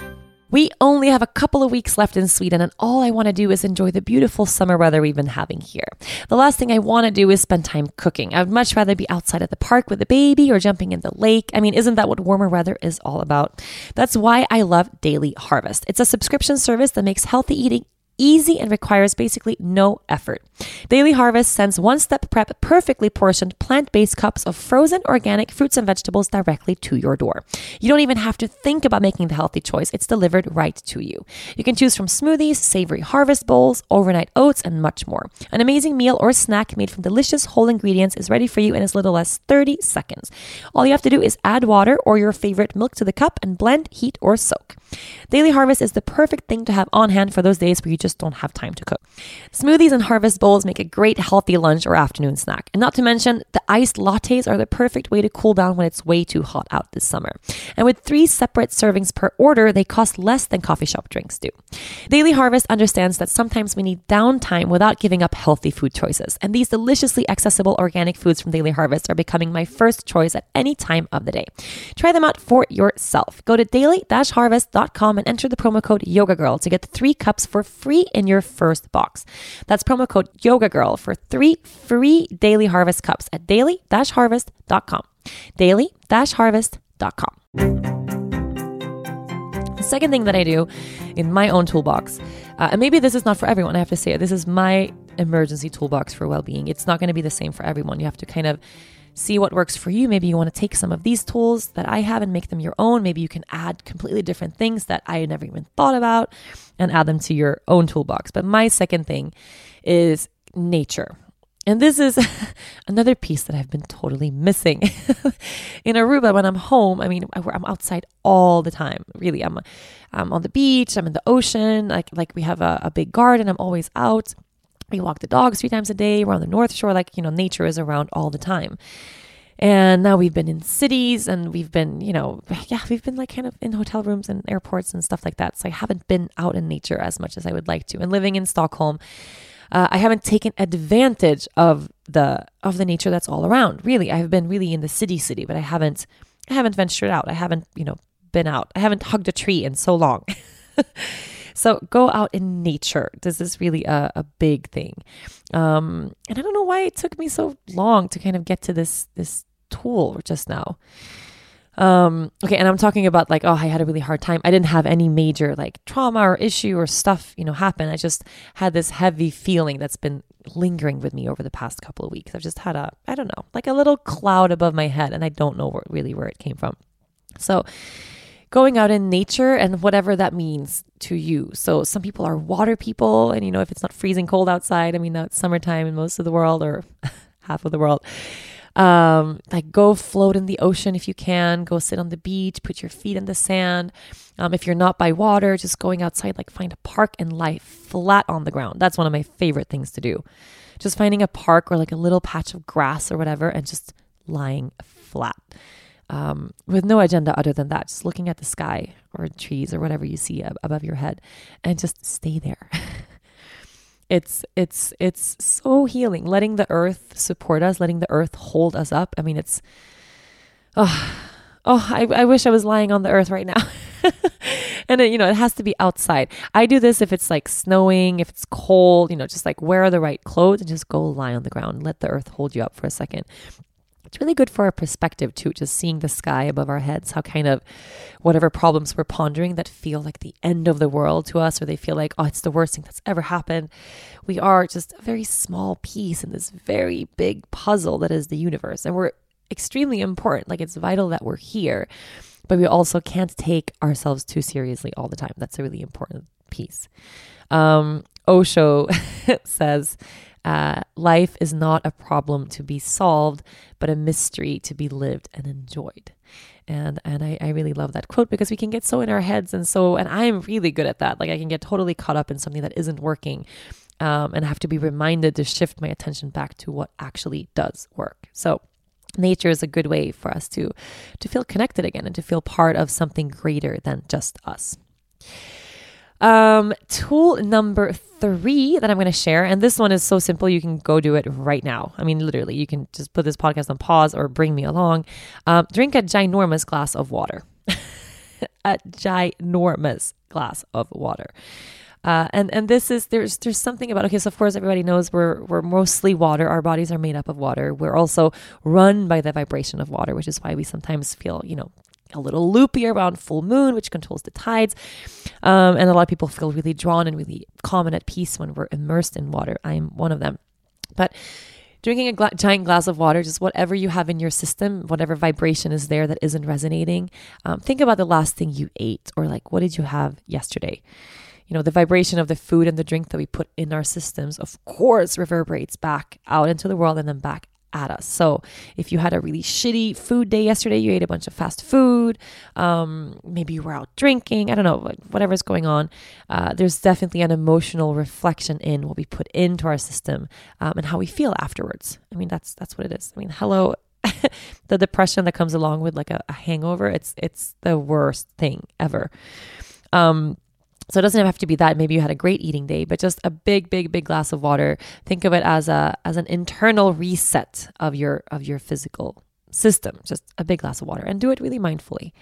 We only have a couple of weeks left in Sweden, and all I want to do is enjoy the beautiful summer weather we've been having here. The last thing I want to do is spend time cooking. I would much rather be outside at the park with the baby or jumping in the lake. I mean, isn't that what warmer weather is all about? That's why I love Daily Harvest. It's a subscription service that makes healthy eating easy and requires basically no effort. Daily Harvest sends one step prep perfectly portioned plant based cups of frozen organic fruits and vegetables directly to your door. You don't even have to think about making the healthy choice, it's delivered right to you. You can choose from smoothies, savory harvest bowls, overnight oats, and much more. An amazing meal or snack made from delicious whole ingredients is ready for you in as little as 30 seconds. All you have to do is add water or your favorite milk to the cup and blend, heat, or soak. Daily Harvest is the perfect thing to have on hand for those days where you just don't have time to cook. Smoothies and harvest bowls make a great healthy lunch or afternoon snack. And not to mention, the iced lattes are the perfect way to cool down when it's way too hot out this summer. And with three separate servings per order, they cost less than coffee shop drinks do. Daily Harvest understands that sometimes we need downtime without giving up healthy food choices. And these deliciously accessible organic foods from Daily Harvest are becoming my first choice at any time of the day. Try them out for yourself. Go to daily-harvest.com and enter the promo code YogaGirl to get three cups for free in your first box. That's promo code YogaGirl for three free daily harvest cups at daily-harvest.com. Daily-harvest.com. The second thing that I do in my own toolbox, uh, and maybe this is not for everyone, I have to say it, this is my emergency toolbox for well being. It's not going to be the same for everyone. You have to kind of see what works for you. Maybe you want to take some of these tools that I have and make them your own. Maybe you can add completely different things that I never even thought about and add them to your own toolbox. But my second thing is nature. And this is *laughs* another piece that I've been totally missing *laughs* in Aruba when I'm home. I mean, I'm outside all the time. Really, I'm, I'm on the beach. I'm in the ocean. Like, like we have a, a big garden. I'm always out. We walk the dogs three times a day. We're on the North Shore. Like, you know, nature is around all the time. And now we've been in cities and we've been, you know, yeah, we've been like kind of in hotel rooms and airports and stuff like that. So I haven't been out in nature as much as I would like to. And living in Stockholm, uh, I haven't taken advantage of the of the nature that's all around. Really, I've been really in the city, city, but I haven't I haven't ventured out. I haven't, you know, been out. I haven't hugged a tree in so long. *laughs* So go out in nature. This is really a, a big thing. Um, and I don't know why it took me so long to kind of get to this this tool just now. Um, okay, and I'm talking about like, oh, I had a really hard time. I didn't have any major like trauma or issue or stuff, you know, happen. I just had this heavy feeling that's been lingering with me over the past couple of weeks. I've just had a, I don't know, like a little cloud above my head, and I don't know really where it came from. So, going out in nature and whatever that means to you. So some people are water people, and you know, if it's not freezing cold outside, I mean, now summertime in most of the world or *laughs* half of the world. Um, like go float in the ocean if you can, go sit on the beach, put your feet in the sand. Um, if you're not by water, just going outside, like find a park and lie flat on the ground. That's one of my favorite things to do. Just finding a park or like a little patch of grass or whatever and just lying flat. Um, with no agenda other than that, just looking at the sky or trees or whatever you see above your head and just stay there. *laughs* it's it's it's so healing letting the earth support us letting the earth hold us up. I mean it's oh oh i, I wish i was lying on the earth right now. *laughs* And it, you know it has to be outside. I do this if it's like snowing if it's cold you know just like wear the right clothes and just go lie on the ground. Let the earth hold you up for a second it's really good for our perspective too, just seeing the sky above our heads, how kind of whatever problems we're pondering that feel like the end of the world to us, or they feel like, oh, it's the worst thing that's ever happened. We are just a very small piece in this very big puzzle that is the universe. And we're extremely important. Like it's vital that we're here, but we also can't take ourselves too seriously all the time. That's a really important piece. Um, Osho *laughs* says, uh, life is not a problem to be solved, but a mystery to be lived and enjoyed. And and I, I really love that quote because we can get so in our heads and so and I'm really good at that. Like I can get totally caught up in something that isn't working. Um, and I have to be reminded to shift my attention back to what actually does work. So nature is a good way for us to to feel connected again and to feel part of something greater than just us. Um, tool number three that I'm going to share, and this one is so simple, you can go do it right now. I mean, literally, you can just put this podcast on pause or bring me along. Um, drink a ginormous glass of water. *laughs* a ginormous glass of water. Uh, and and this is there's there's something about okay so of course everybody knows we're we're mostly water our bodies are made up of water we're also run by the vibration of water which is why we sometimes feel you know a little loopy around full moon, which controls the tides. Um, and a lot of people feel really drawn and really calm and at peace when we're immersed in water. I'm one of them. But drinking a gla- giant glass of water, just whatever you have in your system, whatever vibration is there that isn't resonating, um, think about the last thing you ate or like, what did you have yesterday? You know, the vibration of the food and the drink that we put in our systems, of course, reverberates back out into the world and then back at us. So if you had a really shitty food day yesterday, you ate a bunch of fast food, um, maybe you were out drinking, I don't know, whatever's going on, uh, there's definitely an emotional reflection in what we put into our system um, and how we feel afterwards. I mean, that's that's what it is. I mean, hello. *laughs* the depression that comes along with like a, a hangover it's it's the worst thing ever um so it doesn't have to be that. Maybe you had a great eating day, but just a big, big, big glass of water. Think of it as a as an internal reset of your of your physical system. Just a big glass of water, and do it really mindfully.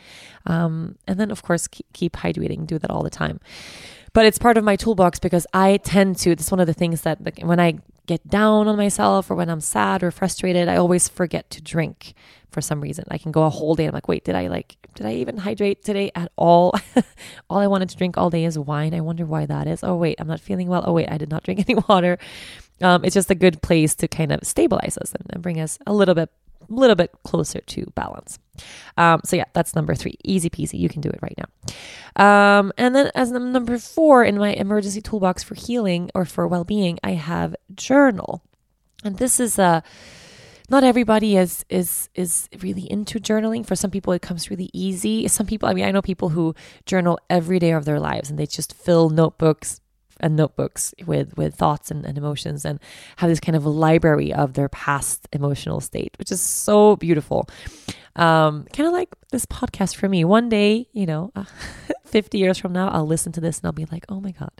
Um, and then, of course, keep, keep hydrating. Do that all the time. But it's part of my toolbox because I tend to. This is one of the things that like, when I get down on myself or when I'm sad or frustrated, I always forget to drink for some reason. I can go a whole day. I'm like, wait, did I like, did I even hydrate today at all? *laughs* all I wanted to drink all day is wine. I wonder why that is. Oh, wait, I'm not feeling well. Oh, wait, I did not drink *laughs* any water. Um, it's just a good place to kind of stabilize us and, and bring us a little bit, little bit closer to balance. Um, so yeah, that's number three. Easy peasy. You can do it right now. Um, and then as number four in my emergency toolbox for healing or for well-being, I have journal. And this is a, not everybody is is is really into journaling. For some people, it comes really easy. Some people, I mean, I know people who journal every day of their lives, and they just fill notebooks and notebooks with with thoughts and, and emotions, and have this kind of library of their past emotional state, which is so beautiful. Um, kind of like this podcast for me. One day, you know, uh, *laughs* 50 years from now, I'll listen to this and I'll be like, oh my God.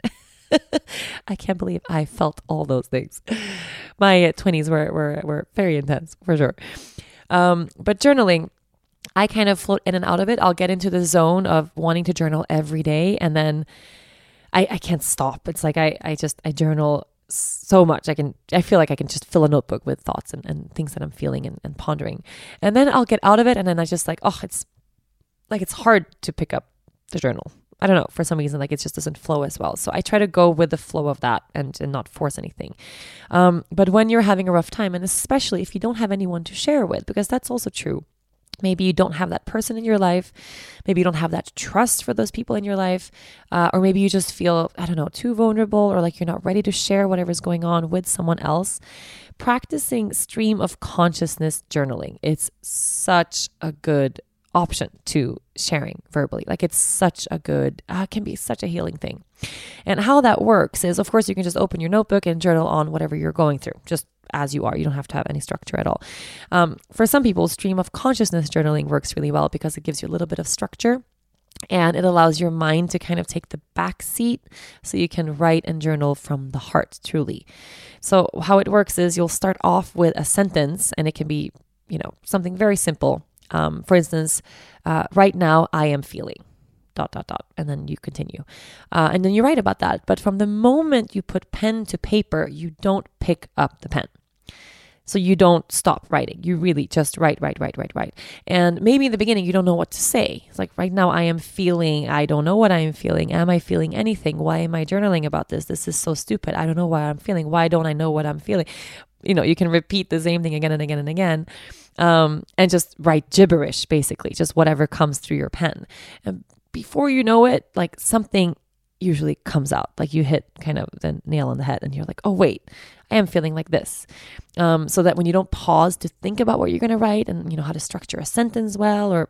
*laughs* I can't believe I felt all those things. My 20s were, were, were very intense for sure. Um, but journaling, I kind of float in and out of it. I'll get into the zone of wanting to journal every day and then I, I can't stop. It's like I, I just I journal so much. I can I feel like I can just fill a notebook with thoughts and, and things that I'm feeling and, and pondering. And then I'll get out of it and then I just like, oh, it's like it's hard to pick up the journal. I don't know, for some reason, like it just doesn't flow as well. So I try to go with the flow of that and, and not force anything. Um, but when you're having a rough time, and especially if you don't have anyone to share with, because that's also true. Maybe you don't have that person in your life. Maybe you don't have that trust for those people in your life. Uh, or maybe you just feel, I don't know, too vulnerable or like you're not ready to share whatever's going on with someone else. Practicing stream of consciousness journaling. It's such a good option to sharing verbally. Like it's such a good, uh, can be such a healing thing. And how that works is, of course, you can just open your notebook and journal on whatever you're going through, just as you are. You don't have to have any structure at all. Um, for some people, stream of consciousness journaling works really well because it gives you a little bit of structure and it allows your mind to kind of take the back seat so you can write and journal from the heart truly. So, how it works is you'll start off with a sentence, and it can be, you know, something very simple um, for instance, uh, right now I am feeling dot dot dot and then you continue. Uh, and then you write about that but from the moment you put pen to paper you don't pick up the pen. So you don't stop writing. You really just write write write write write. And maybe in the beginning you don't know what to say. It's like right now i am feeling i don't know what i am feeling. Am i feeling anything? Why am i journaling about this? This is so stupid. I don't know why i'm feeling. Why don't i know what i'm feeling? You know you can repeat the same thing again and again and again um, and just write gibberish, basically, just whatever comes through your pen. And before you know it, like something usually comes out, like you hit kind of the nail on the head, and you're like, oh, wait, I am feeling like this. Um, so that when you don't pause to think about what you're going to write and, you know, how to structure a sentence well or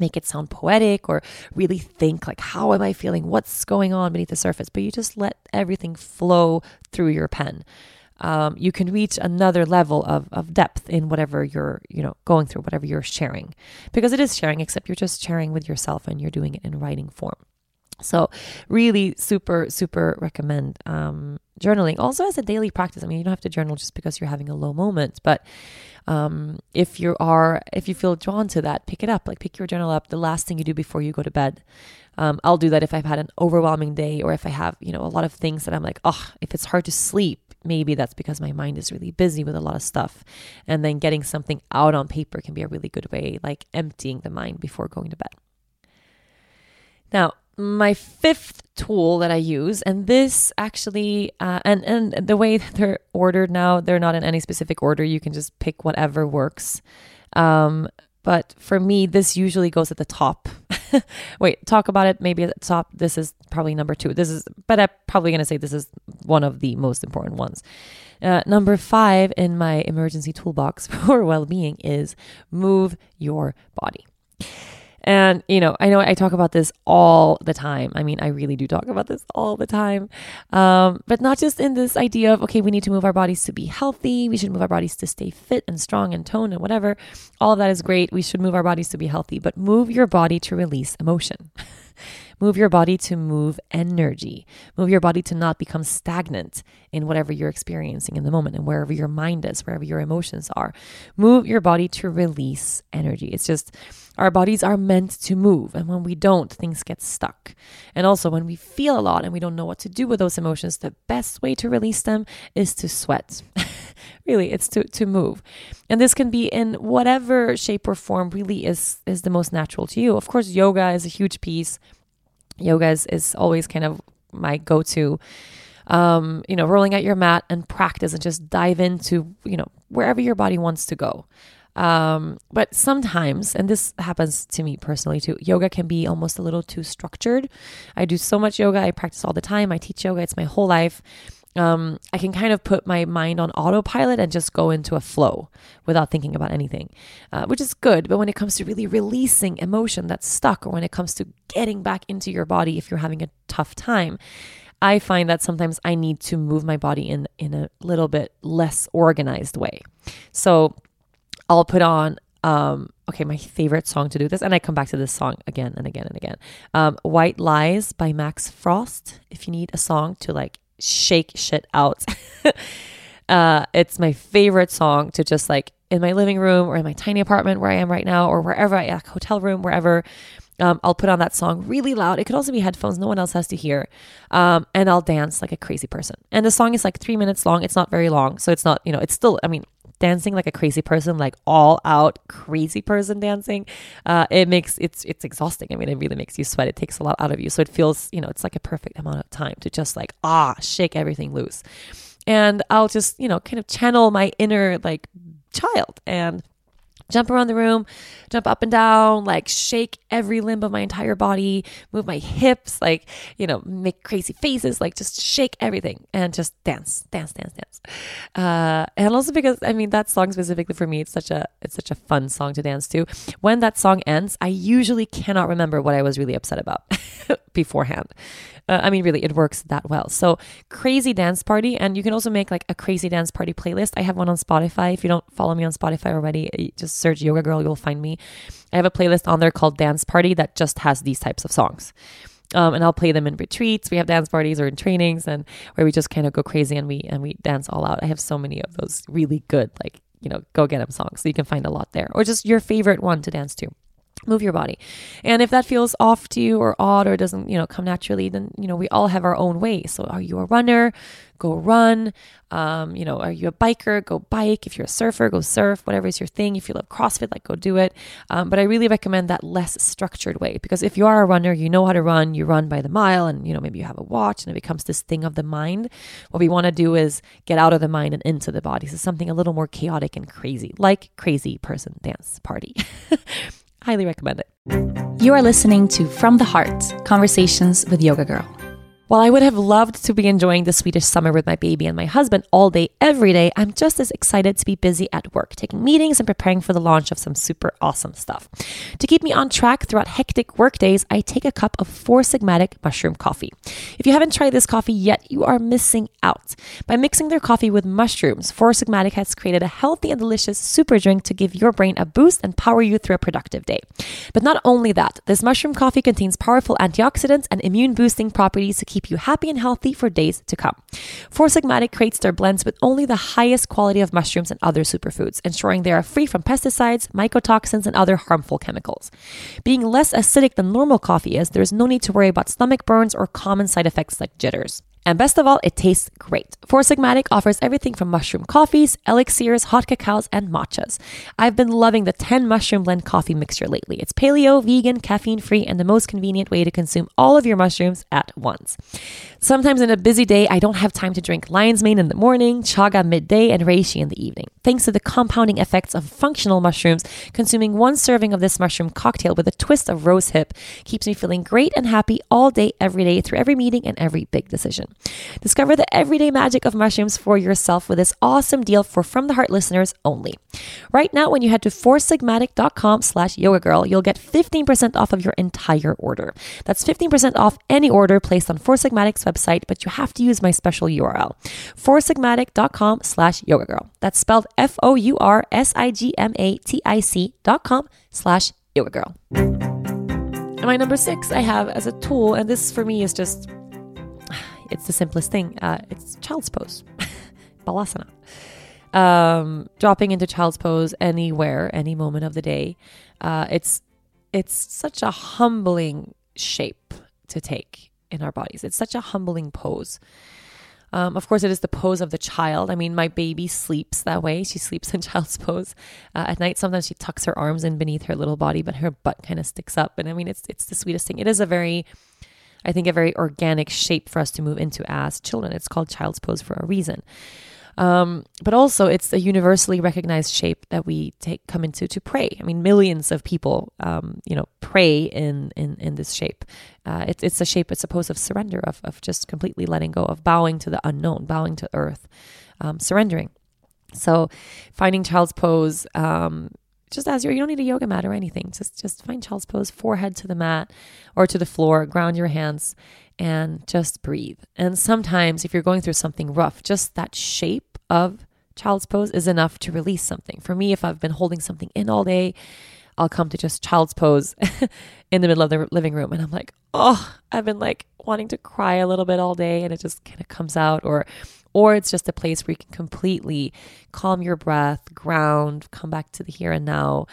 make it sound poetic or really think like how am i feeling? What's going on beneath the surface? But you just let everything flow through your pen um, you can reach another level of, of depth in whatever you're you know going through whatever you're sharing. Because it is sharing except you're just sharing with yourself and you're doing it in writing form. So really super super recommend um, journaling. Also as a daily practice i mean you don't have to journal just because you're having a low moment but um, if you are if you feel drawn to that pick it up. Like pick your journal up. The last thing you do before you go to bed. Um, i'll do that if i've had an overwhelming day or if i have you know a lot of things that i'm like oh if it's hard to sleep maybe that's because my mind is really busy with a lot of stuff. And then getting something out on paper can be a really good way, like emptying the mind before going to bed. Now, my fifth tool that I use, and this actually, uh, and and the way *laughs* that they're ordered now, they're not in any specific order. You can just pick whatever works. Um, but for me, this usually goes at the top. *laughs* Wait, talk about it maybe at the top. This is probably number two. This is, but I'm probably going to say this is one of the most important ones. Uh, number five in my emergency toolbox *laughs* for well being is move your body. And, you know, I know I talk about this all the time. I mean, I really do talk about this all the time. Um, but not just in this idea of, okay, we need to move our bodies to be healthy. We should move our bodies to stay fit and strong and toned and whatever. All that is great. We should move our bodies to be healthy, but move your body to release emotion. *laughs* Move your body to move energy. Move your body to not become stagnant in whatever you're experiencing in the moment and wherever your mind is, wherever your emotions are. Move your body to release energy. It's just our bodies are meant to move. And when we don't, things get stuck. And also, when we feel a lot and we don't know what to do with those emotions, the best way to release them is to sweat. *laughs* really, it's to, to move. And this can be in whatever shape or form really is, is the most natural to you. Of course, yoga is a huge piece yoga is, is always kind of my go-to um, you know rolling out your mat and practice and just dive into you know wherever your body wants to go um, but sometimes and this happens to me personally too yoga can be almost a little too structured i do so much yoga i practice all the time i teach yoga it's my whole life um, I can kind of put my mind on autopilot and just go into a flow without thinking about anything, uh, which is good. But when it comes to really releasing emotion that's stuck, or when it comes to getting back into your body if you're having a tough time, I find that sometimes I need to move my body in in a little bit less organized way. So I'll put on um, okay, my favorite song to do this, and I come back to this song again and again and again. Um, White Lies by Max Frost. If you need a song to like shake shit out. *laughs* uh, it's my favorite song to just like in my living room or in my tiny apartment where I am right now or wherever I like hotel room, wherever. Um, I'll put on that song really loud. It could also be headphones, no one else has to hear. Um, and I'll dance like a crazy person. And the song is like three minutes long. It's not very long. So it's not, you know, it's still, I mean, dancing like a crazy person, like all out crazy person dancing, uh, it makes it's it's exhausting. I mean, it really makes you sweat. It takes a lot out of you. So it feels, you know, it's like a perfect amount of time to just like ah shake everything loose. And I'll just, you know, kind of channel my inner like child and jump around the room, jump up and down, like shake every limb of my entire body, move my hips, like, you know, make crazy faces, like just shake everything and just dance, dance, dance, dance. Uh, and also because, I mean, that song specifically for me, it's such a, it's such a fun song to dance to. When that song ends, I usually cannot remember what I was really upset about *laughs* beforehand. Uh, I mean, really, it works that well. So, crazy dance party. And you can also make like a crazy dance party playlist. I have one on Spotify. If you don't follow me on Spotify already, just search Yoga Girl, you'll find me. I have a playlist on there called Dance Party that just has these types of songs. Um, and I'll play them in retreats. We have dance parties or in trainings, and where we just kind of go crazy and we and we dance all out. I have so many of those really good, like you know, go get them songs. So you can find a lot there, or just your favorite one to dance to move your body. And if that feels off to you or odd or doesn't you know come naturally then you know we all have our own way. So are you a runner? Go run. Um, you know are you a biker? Go bike. If you're a surfer go surf. Whatever is your thing. If you love crossfit like go do it. Um, but i really recommend that less structured way because if you are a runner you know how to run. You run by the mile and you know maybe you have a watch and it becomes this thing of the mind. What we want to do is get out of the mind and into the body. So something a little more chaotic and crazy like crazy person dance party *laughs* Highly recommend it. You are listening to From the Heart Conversations with Yoga Girl. While I would have loved to be enjoying the Swedish summer with my baby and my husband all day, every day, I'm just as excited to be busy at work, taking meetings and preparing for the launch of some super awesome stuff. To keep me on track throughout hectic work days, I take a cup of Four Sigmatic mushroom coffee. If you haven't tried this coffee yet, you are missing out. By mixing their coffee with mushrooms, Four Sigmatic has created a healthy and delicious super drink to give your brain a boost and power you through a productive day. But not only that, this mushroom coffee contains powerful antioxidants and immune boosting properties to keep keep you happy and healthy for days to come. Four Sigmatic creates their blends with only the highest quality of mushrooms and other superfoods, ensuring they are free from pesticides, mycotoxins, and other harmful chemicals. Being less acidic than normal coffee is, there is no need to worry about stomach burns or common side effects like jitters. And best of all, it tastes great. Four Sigmatic offers everything from mushroom coffees, elixirs, hot cacaos, and matchas. I've been loving the 10 mushroom blend coffee mixture lately. It's paleo, vegan, caffeine free, and the most convenient way to consume all of your mushrooms at once. Sometimes in a busy day, I don't have time to drink lion's mane in the morning, chaga midday, and reishi in the evening. Thanks to the compounding effects of functional mushrooms, consuming one serving of this mushroom cocktail with a twist of rose hip keeps me feeling great and happy all day, every day, through every meeting and every big decision. Discover the everyday magic of mushrooms for yourself with this awesome deal for From the Heart listeners only. Right now, when you head to foursigmatic.com slash yoga girl, you'll get 15% off of your entire order. That's 15% off any order placed on Four Sigmatic's website, but you have to use my special URL, foursigmatic.com slash yoga girl. That's spelled F-O-U-R-S-I-G-M-A-T-I-C dot com slash yoga girl. And my number six I have as a tool, and this for me is just *sighs* it's the simplest thing. Uh, it's child's pose, *laughs* balasana. Um, dropping into child's pose anywhere, any moment of the day. Uh, it's it's such a humbling shape to take in our bodies. It's such a humbling pose. Um, of course, it is the pose of the child. I mean, my baby sleeps that way. She sleeps in *laughs* child's pose uh, at night. Sometimes she tucks her arms in beneath her little body, but her butt kind of sticks up. And I mean, it's it's the sweetest thing. It is a very I think, a very organic shape for us to move into as children. It's called child's pose for a reason. Um, but also, it's a universally recognized shape that we take come into to pray. I mean, millions of people, um, you know, pray in in in this shape. Uh, it, it's a shape. A pose of surrender, of of just completely letting go, of bowing to the unknown, bowing to earth, um, surrendering. So, finding child's pose um, just as you're, you don't need a yoga mat or anything. Just just find child's pose, forehead to the mat or to the floor, ground your hands and just breathe. And sometimes if you're going through something rough, just that shape of child's pose is enough to release something. For me, if I've been holding something in all day, I'll come to just child's pose *laughs* in the middle of the living room and I'm like, "Oh, I've been like wanting to cry a little bit all day and it just kind of comes out or or it's just a place where you can completely calm your breath, ground, come back to the here and now.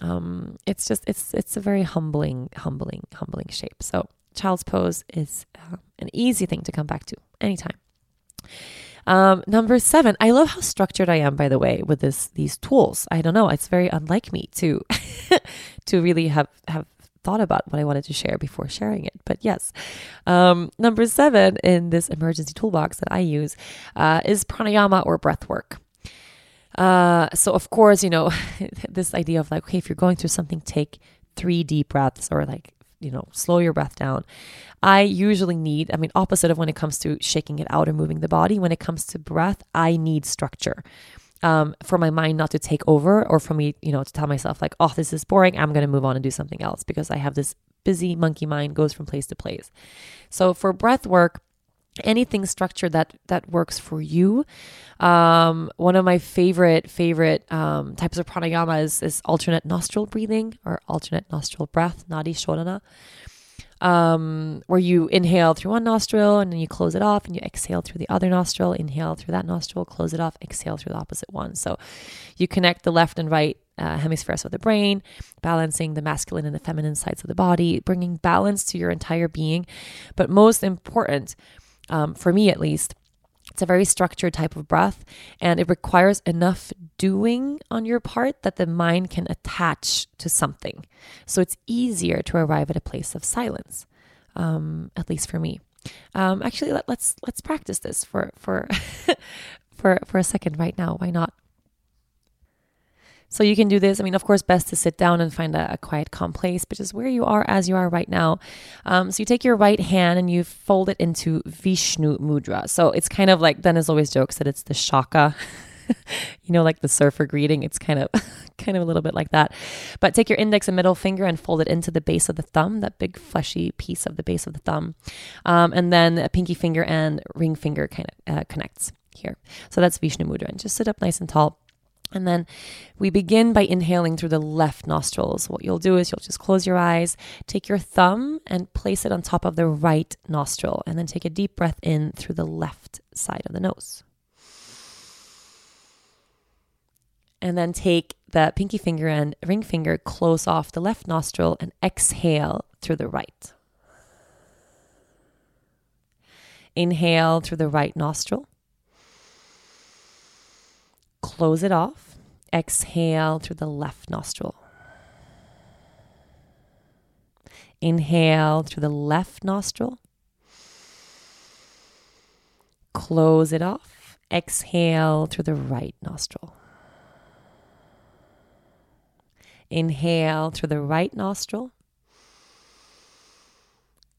Um, it's just it's it's a very humbling, humbling, humbling shape. So child's pose is uh, an easy thing to come back to anytime. Um, number seven, I love how structured I am, by the way, with this these tools. I don't know, it's very unlike me to *laughs* to really have have thought about what I wanted to share before sharing it. But yes, um, number seven in this emergency toolbox that I use uh, is pranayama or breath work. Uh, so of course, you know, *laughs* this idea of like, okay, if you're going through something, take three deep breaths or like, you know, slow your breath down. I usually need, I mean, opposite of when it comes to shaking it out or moving the body, when it comes to breath, I need structure. Um, for my mind not to take over or for me, you know, to tell myself like, oh, this is boring. I'm going to move on and do something else because I have this busy monkey mind goes from place to place. So for breath work, anything structured that that works for you. Um, one of my favorite favorite um, types of pranayama is, is alternate nostril breathing or alternate nostril breath, nadi shodhana, um, where you inhale through one nostril and then you close it off, and you exhale through the other nostril. Inhale through that nostril, close it off, exhale through the opposite one. So you connect the left and right uh, hemispheres of the brain, balancing the masculine and the feminine sides of the body, bringing balance to your entire being. But most important um, for me at least, it's a very structured type of breath and it requires enough doing on your part that the mind can attach to something. So it's easier to arrive at a place of silence, um, at least for me. Um, actually, let, let's let's practice this for for *laughs* for for a second right now. Why not? So you can do this. I mean, of course, best to sit down and find a, a quiet, calm place, but just where you are as you are right now. Um, so you take your right hand and you fold it into Vishnu Mudra. So it's kind of like Dennis always jokes that it's the shaka. *laughs* you know, like the surfer greeting. It's kind of, *laughs* kind of a little bit like that. But take your index and middle finger and fold it into the base of the thumb, that big fleshy piece of the base of the thumb, um, and then a pinky finger and ring finger kind of uh, connects here. So that's Vishnu Mudra. And just sit up nice and tall. And then we begin by inhaling through the left nostrils. What you'll do is you'll just close your eyes, take your thumb and place it on top of the right nostril, and then take a deep breath in through the left side of the nose. And then take the pinky finger and ring finger, close off the left nostril, and exhale through the right. Inhale through the right nostril close it off. Exhale through the left nostril. Inhale through the left nostril. Close it off. Exhale through the right nostril. Inhale through the right nostril.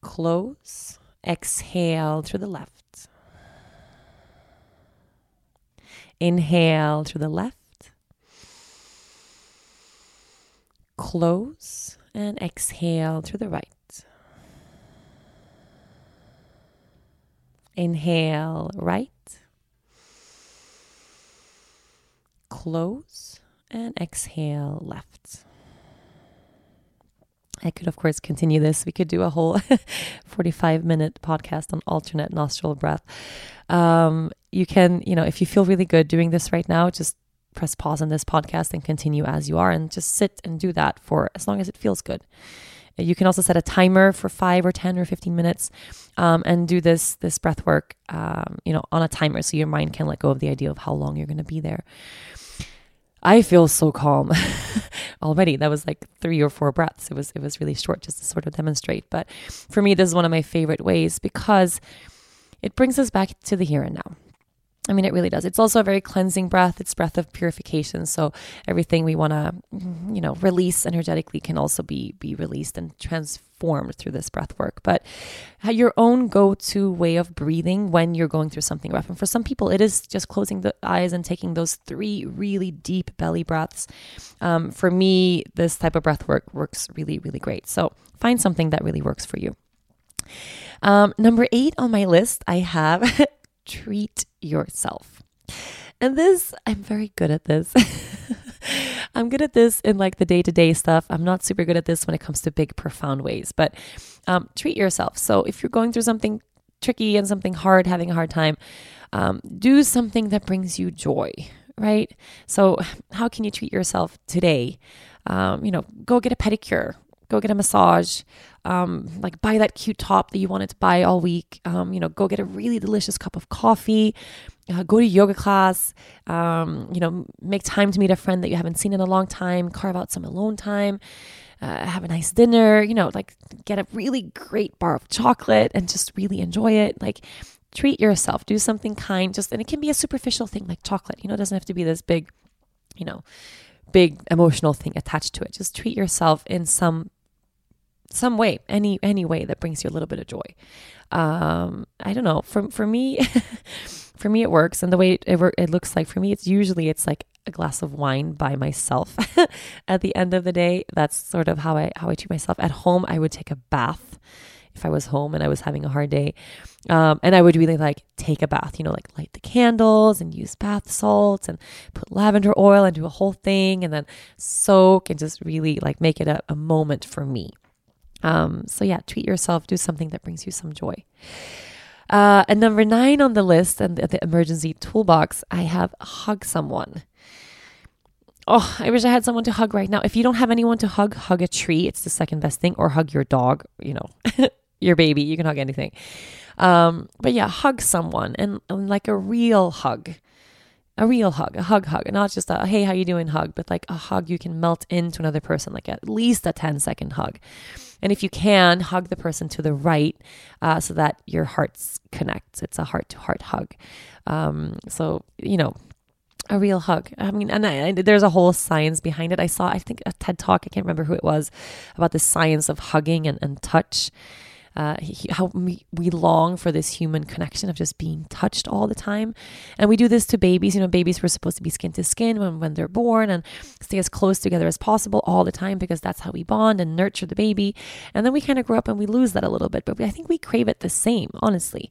Close. Exhale through the left. Inhale through the left. Close and exhale through the right. Inhale right. Close and exhale left. I could, of course, continue this. We could do a whole *laughs* 45 minute podcast on alternate nostril breath. Um, you can, you know, if you feel really good doing this right now, just press pause on this podcast and continue as you are and just sit and do that for as long as it feels good. You can also set a timer for five or 10 or 15 minutes um, and do this, this breath work, um, you know, on a timer so your mind can let go of the idea of how long you're going to be there. I feel so calm *laughs* already. That was like three or four breaths. It was it was really short just to sort of demonstrate. But for me, this is one of my favorite ways because it brings us back to the here and now. I mean, it really does. It's also a very cleansing breath. It's breath of purification. So everything we want to, you know, release energetically can also be be released and transformed through this breath work. But your own go-to way of breathing when you're going through something rough. And for some people, it is just closing the eyes and taking those three really deep belly breaths. Um, for me, this type of breath work works really, really great. So find something that really works for you. Um, number eight on my list, I have *laughs* treat yourself. And this, I'm very good at this. *laughs* I'm good at this in like the day to day stuff. I'm not super good at this when it comes to big, profound ways, but um, treat yourself. So if you're going through something tricky and something hard, having a hard time, um, do something that brings you joy, right? So, how can you treat yourself today? Um, you know, go get a pedicure, go get a massage, um, like buy that cute top that you wanted to buy all week. Um, you know, go get a really delicious cup of coffee, uh, go to yoga class, um, you know, make time to meet a friend that you haven't seen in a long time, carve out some alone time, uh, have a nice dinner, you know, like get a really great bar of chocolate and just really enjoy it. Like treat yourself, do something kind, just, and it can be a superficial thing like chocolate, you know, it doesn't have to be this big, you know, big emotional thing attached to it. Just treat yourself in some some way, any any way that brings you a little bit of joy. Um, I don't know. For for me, *laughs* for me it works, and the way it, it, it looks like for me, it's usually it's like a glass of wine by myself *laughs* at the end of the day. That's sort of how I how I treat myself. At home, I would take a bath if I was home and I was having a hard day. Um, and I would really like take a bath, you know, like light the candles and use bath salts and put lavender oil and do a whole thing and then soak and just really like make it a, a moment for me. Um, so yeah, treat yourself, do something that brings you some joy. Uh, and number nine on the list and the, the emergency toolbox, I have hug someone. Oh, I wish I had someone to hug right now. If you don't have anyone to hug, hug a tree. It's the second best thing, or hug your dog, you know, *laughs* your baby. You can hug anything. Um, but yeah, hug someone and, and like a real hug a real hug, a hug hug, not just a hey, how you doing hug, but like a hug you can melt into another person, like at least a 10 second hug. And if you can, hug the person to the right uh, so that your hearts connect. It's a heart to heart hug. Um, so, you know, a real hug. I mean, and I, there's a whole science behind it. I saw, I think, a TED talk, I can't remember who it was, about the science of hugging and, and touch uh, he, how we, we long for this human connection of just being touched all the time. And we do this to babies. You know, babies were supposed to be skin to skin when, when they're born and stay as close together as possible all the time because that's how we bond and nurture the baby. And then we kind of grow up and we lose that a little bit. But we, I think we crave it the same, honestly.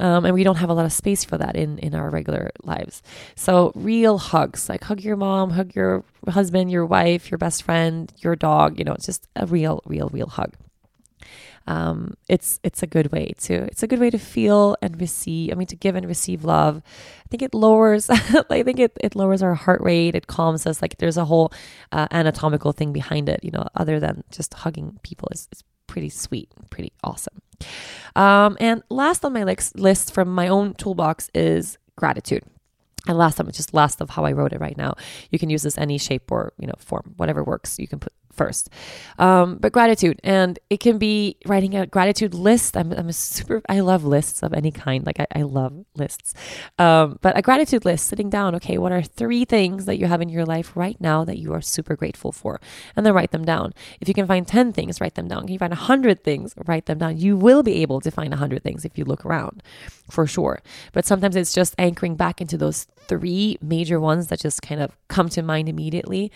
Um, and we don't have a lot of space for that in in our regular lives. So real hugs, like hug your mom, hug your husband, your wife, your best friend, your dog. You know, it's just a real, real, real hug um, it's it's a good way to it's a good way to feel and receive. I mean, to give and receive love. I think it lowers. *laughs* I think it it lowers our heart rate. It calms us. Like there's a whole uh, anatomical thing behind it. You know, other than just hugging people is is pretty sweet, pretty awesome. Um, and last on my list from my own toolbox is gratitude. And last time, it's just last of how I wrote it right now. You can use this any shape or you know form, whatever works. You can put first. Um, but gratitude, and it can be writing a gratitude list. I'm, I'm a super, I love lists of any kind. Like I, I love lists. Um, but a gratitude list, sitting down, okay, what are three things that you have in your life right now that you are super grateful for? And then write them down. If you can find 10 things, write them down. If you find 100 things, write them down. You will be able to find 100 things if you look around for sure. But sometimes it's just anchoring back into those three major ones that just kind of come to mind immediately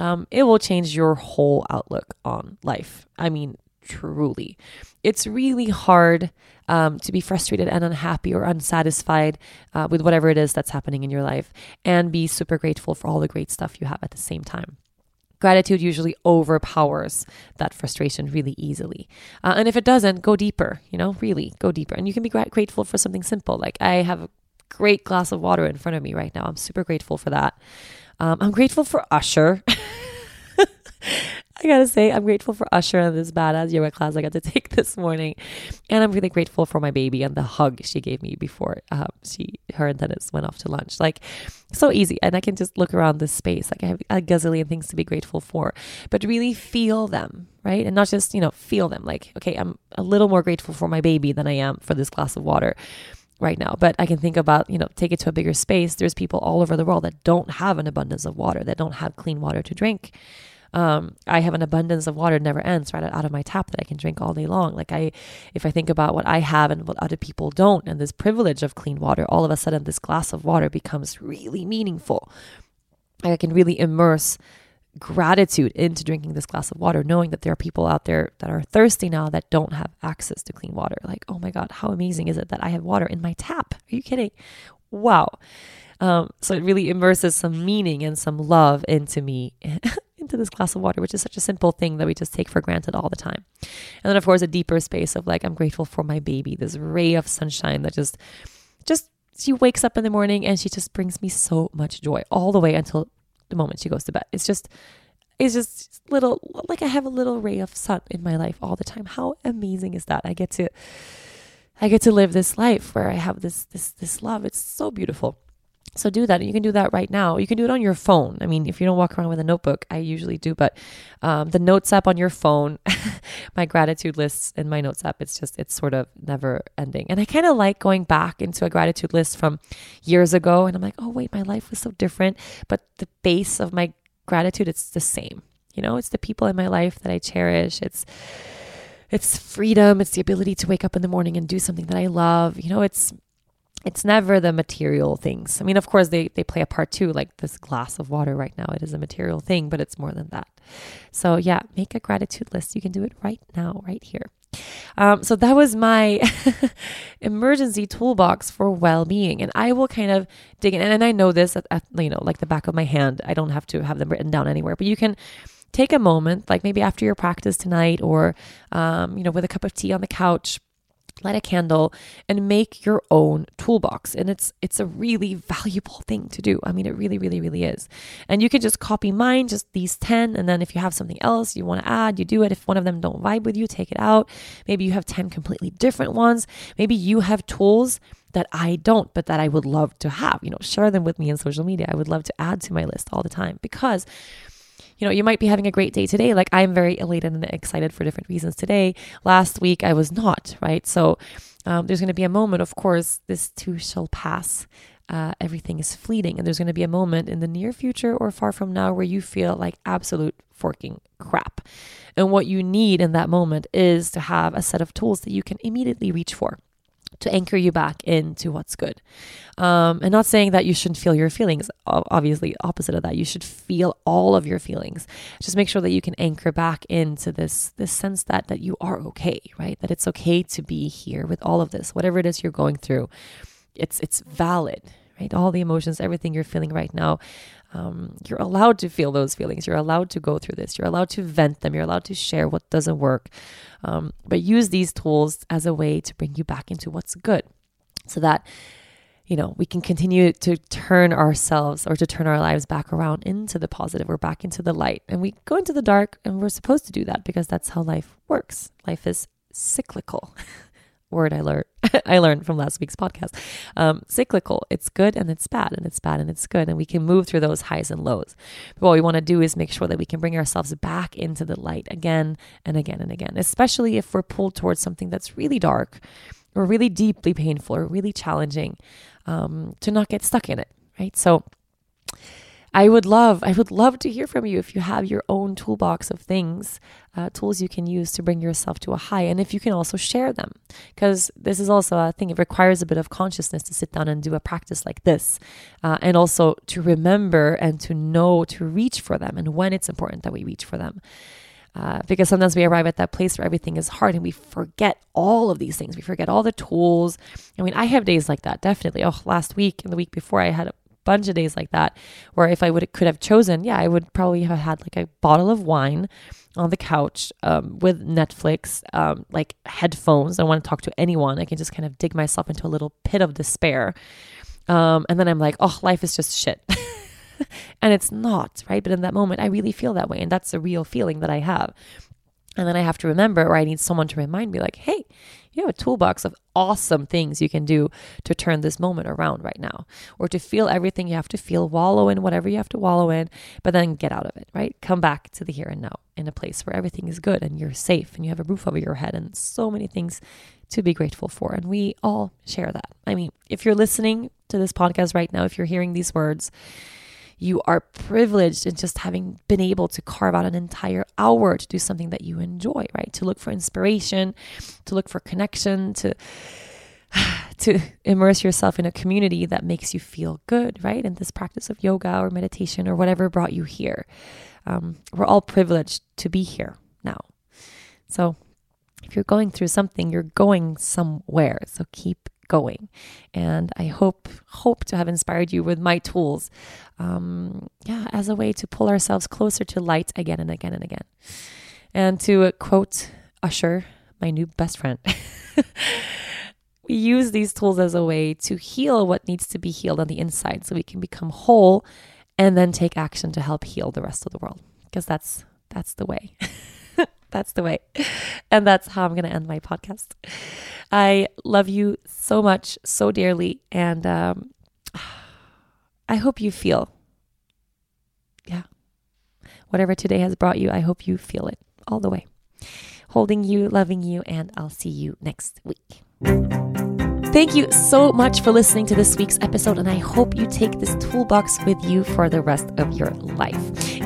um, it will change your whole outlook on life. I mean, truly. It's really hard um, to be frustrated and unhappy or unsatisfied uh, with whatever it is that's happening in your life and be super grateful for all the great stuff you have at the same time. Gratitude usually overpowers that frustration really easily. Uh, and if it doesn't, go deeper, you know, really go deeper. And you can be gra- grateful for something simple. Like I have a great glass of water in front of me right now. I'm super grateful for that. Um, I'm grateful for Usher. *laughs* I gotta say, I'm grateful for Usher and this badass yoga class I got to *laughs* take this morning, and I'm really grateful for my baby and the hug she gave me before um, she, her and Dennis went off to lunch. Like, so easy, and I can just look around this space. Like, I have a gazillion things to be grateful for, but really feel them, right? And not just you know feel them. Like, okay, I'm a little more grateful for my baby than I am for this glass of water right now. But I can think about, you know, take it to a bigger space. There's people all over the world that don't have an abundance of water, that don't have clean water to drink. Um, I have an abundance of water never ends right out of my tap that I can drink all day long. Like I, if I think about what I have and what other people don't, and this privilege of clean water, all of a sudden this glass of water becomes really meaningful. I can really immerse gratitude into drinking this glass of water, knowing that there are people out there that are thirsty now that don't have access to clean water. Like, oh my God, how amazing is it that I have water in my tap? Are you kidding? Wow. Um, so it really immerses some meaning and some love into me, *laughs* into this glass of water, which is such a simple thing that we just take for granted all the time. And then, of course, a deeper space of like, I'm grateful for my baby, this ray of sunshine that just, just, she wakes up in the morning and she just brings me so much joy all the way until the moment she goes to bed. It's just it's just little like I have a little ray of sun in my life all the time. How amazing is that? I get to I get to live this life where I have this this this love. It's so beautiful. So do that. You can do that right now. You can do it on your phone. I mean, if you don't walk around with a notebook, I usually do, but um, the notes app on your phone, *laughs* my gratitude lists in my notes app, it's just, it's sort of never ending. And I kind of like going back into a gratitude list from years ago. And I'm like, oh, wait, my life was so different. But the base of my gratitude, it's the same. You know, it's the people in my life that I cherish. It's, it's freedom. It's the ability to wake up in the morning and do something that I love. You know, it's it's never the material things. I mean, of course, they, they play a part too, like this glass of water right now. It is a material thing, but it's more than that. So, yeah, make a gratitude list. You can do it right now, right here. Um, so, that was my *laughs* emergency toolbox for well being. And I will kind of dig in. And I know this, at, at, you know, like the back of my hand. I don't have to have them written down anywhere, but you can take a moment, like maybe after your practice tonight or, um, you know, with a cup of tea on the couch light a candle and make your own toolbox. And it's it's a really *laughs* valuable thing to do. I mean it really really really is. And you can just copy mine just these 10 and then if you have something else you want to add you do it. If one of them don't vibe with you take it out. Maybe you have 10 completely different ones. Maybe you have tools that I don't, but that I would love to have. You know, share them with me in social media. I would love to add to my list all the time because you know, you might be having a great day today. Like I'm very elated and excited for different reasons today. Last week I was not, right? So um, there's going to be a moment, of course, this too shall pass. Uh, everything is fleeting. And there's going to be a moment in the near future or far from now where you feel like absolute forking crap. And what you need in that moment is to have a set of tools that you can immediately reach for to anchor you back into what's good. Um, and not saying that you shouldn't feel your feelings, obviously, opposite of that. You should feel all of your feelings. Just make sure that you can anchor back into this, this sense that, that you are okay, right? That it's okay to be here with all of this, whatever it is you're going through. It's, it's valid, right? All the emotions, everything you're feeling right now. Um, you're allowed to feel those feelings. You're allowed to go through this. You're allowed to vent them. You're allowed to share what doesn't work. Um, but use these tools as a way to bring you back into what's good so that you know we can continue to turn ourselves or to turn our lives back around into the positive or back into the light and we go into the dark and we're supposed to do that because that's how life works life is cyclical *laughs* word I learned *laughs* I learned from last week's podcast. Um, cyclical. It's good and it's bad, and it's bad and it's good, and we can move through those highs and lows. But what we want to do is make sure that we can bring ourselves back into the light again and again and again, especially if we're pulled towards something that's really dark or really deeply painful or really challenging. Um, to not get stuck in it, right? So I would love, I would love to hear from you if you have your own toolbox of things, uh, tools you can use to bring yourself to a high, and if you can also share them, because this is also a thing. It requires a bit of consciousness to sit down and do a practice like this, uh, and also to remember and to know to reach for them, and when it's important that we reach for them. Uh, because sometimes we arrive at that place where everything is hard and we forget all of these things. We forget all the tools. I mean, I have days like that, definitely. Oh, last week and the week before, I had a bunch of days like that where if I would could have chosen, yeah, I would probably have had like a bottle of wine on the couch um, with Netflix, um, like headphones. I want to talk to anyone. I can just kind of dig myself into a little pit of despair. Um, and then I'm like, oh, life is just shit. *laughs* and it's not, right? But in that moment, I really feel that way. And that's a real feeling that I have. And then I have to remember, or I need someone to remind me, like, hey, you have a toolbox of awesome things you can do to turn this moment around right now, or to feel everything you have to feel, wallow in whatever you have to wallow in, but then get out of it, right? Come back to the here and now in a place where everything is good and you're safe and you have a roof over your head and so many things to be grateful for. And we all share that. I mean, if you're listening to this podcast right now, if you're hearing these words, you are privileged in just having been able to carve out an entire hour to do something that you enjoy, right? To look for inspiration, to look for connection, to *sighs* to immerse yourself in a community that makes you feel good, right? And this practice of yoga or meditation or whatever brought you here. Um, we're all privileged to be here now. So if you're going through something, you're going somewhere. So keep going. And I hope hope to have inspired you with my tools, um, yeah, as a way to pull ourselves closer to light again and again and again. And to quote Usher, my new best friend. *laughs* we use these tools as a way to heal what needs to be healed on the inside so we can become whole and then take action to help heal the rest of the world because that's that's the way *laughs* that's the way and that's how i'm going to end my podcast I love you so much, so dearly. And um, I hope you feel, yeah, whatever today has brought you, I hope you feel it all the way. Holding you, loving you, and I'll see you next week. Thank you so much for listening to this week's episode, and I hope you take this toolbox with you for the rest of your life.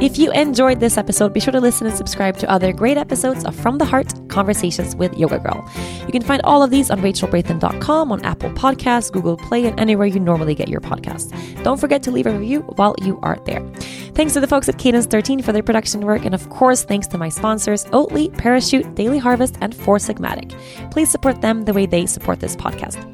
If you enjoyed this episode, be sure to listen and subscribe to other great episodes of From the Heart Conversations with Yoga Girl. You can find all of these on rachelbrathen.com, on Apple Podcasts, Google Play, and anywhere you normally get your podcasts. Don't forget to leave a review while you are there. Thanks to the folks at Cadence 13 for their production work, and of course, thanks to my sponsors, Oatly, Parachute, Daily Harvest, and Four Sigmatic. Please support them the way they support this podcast.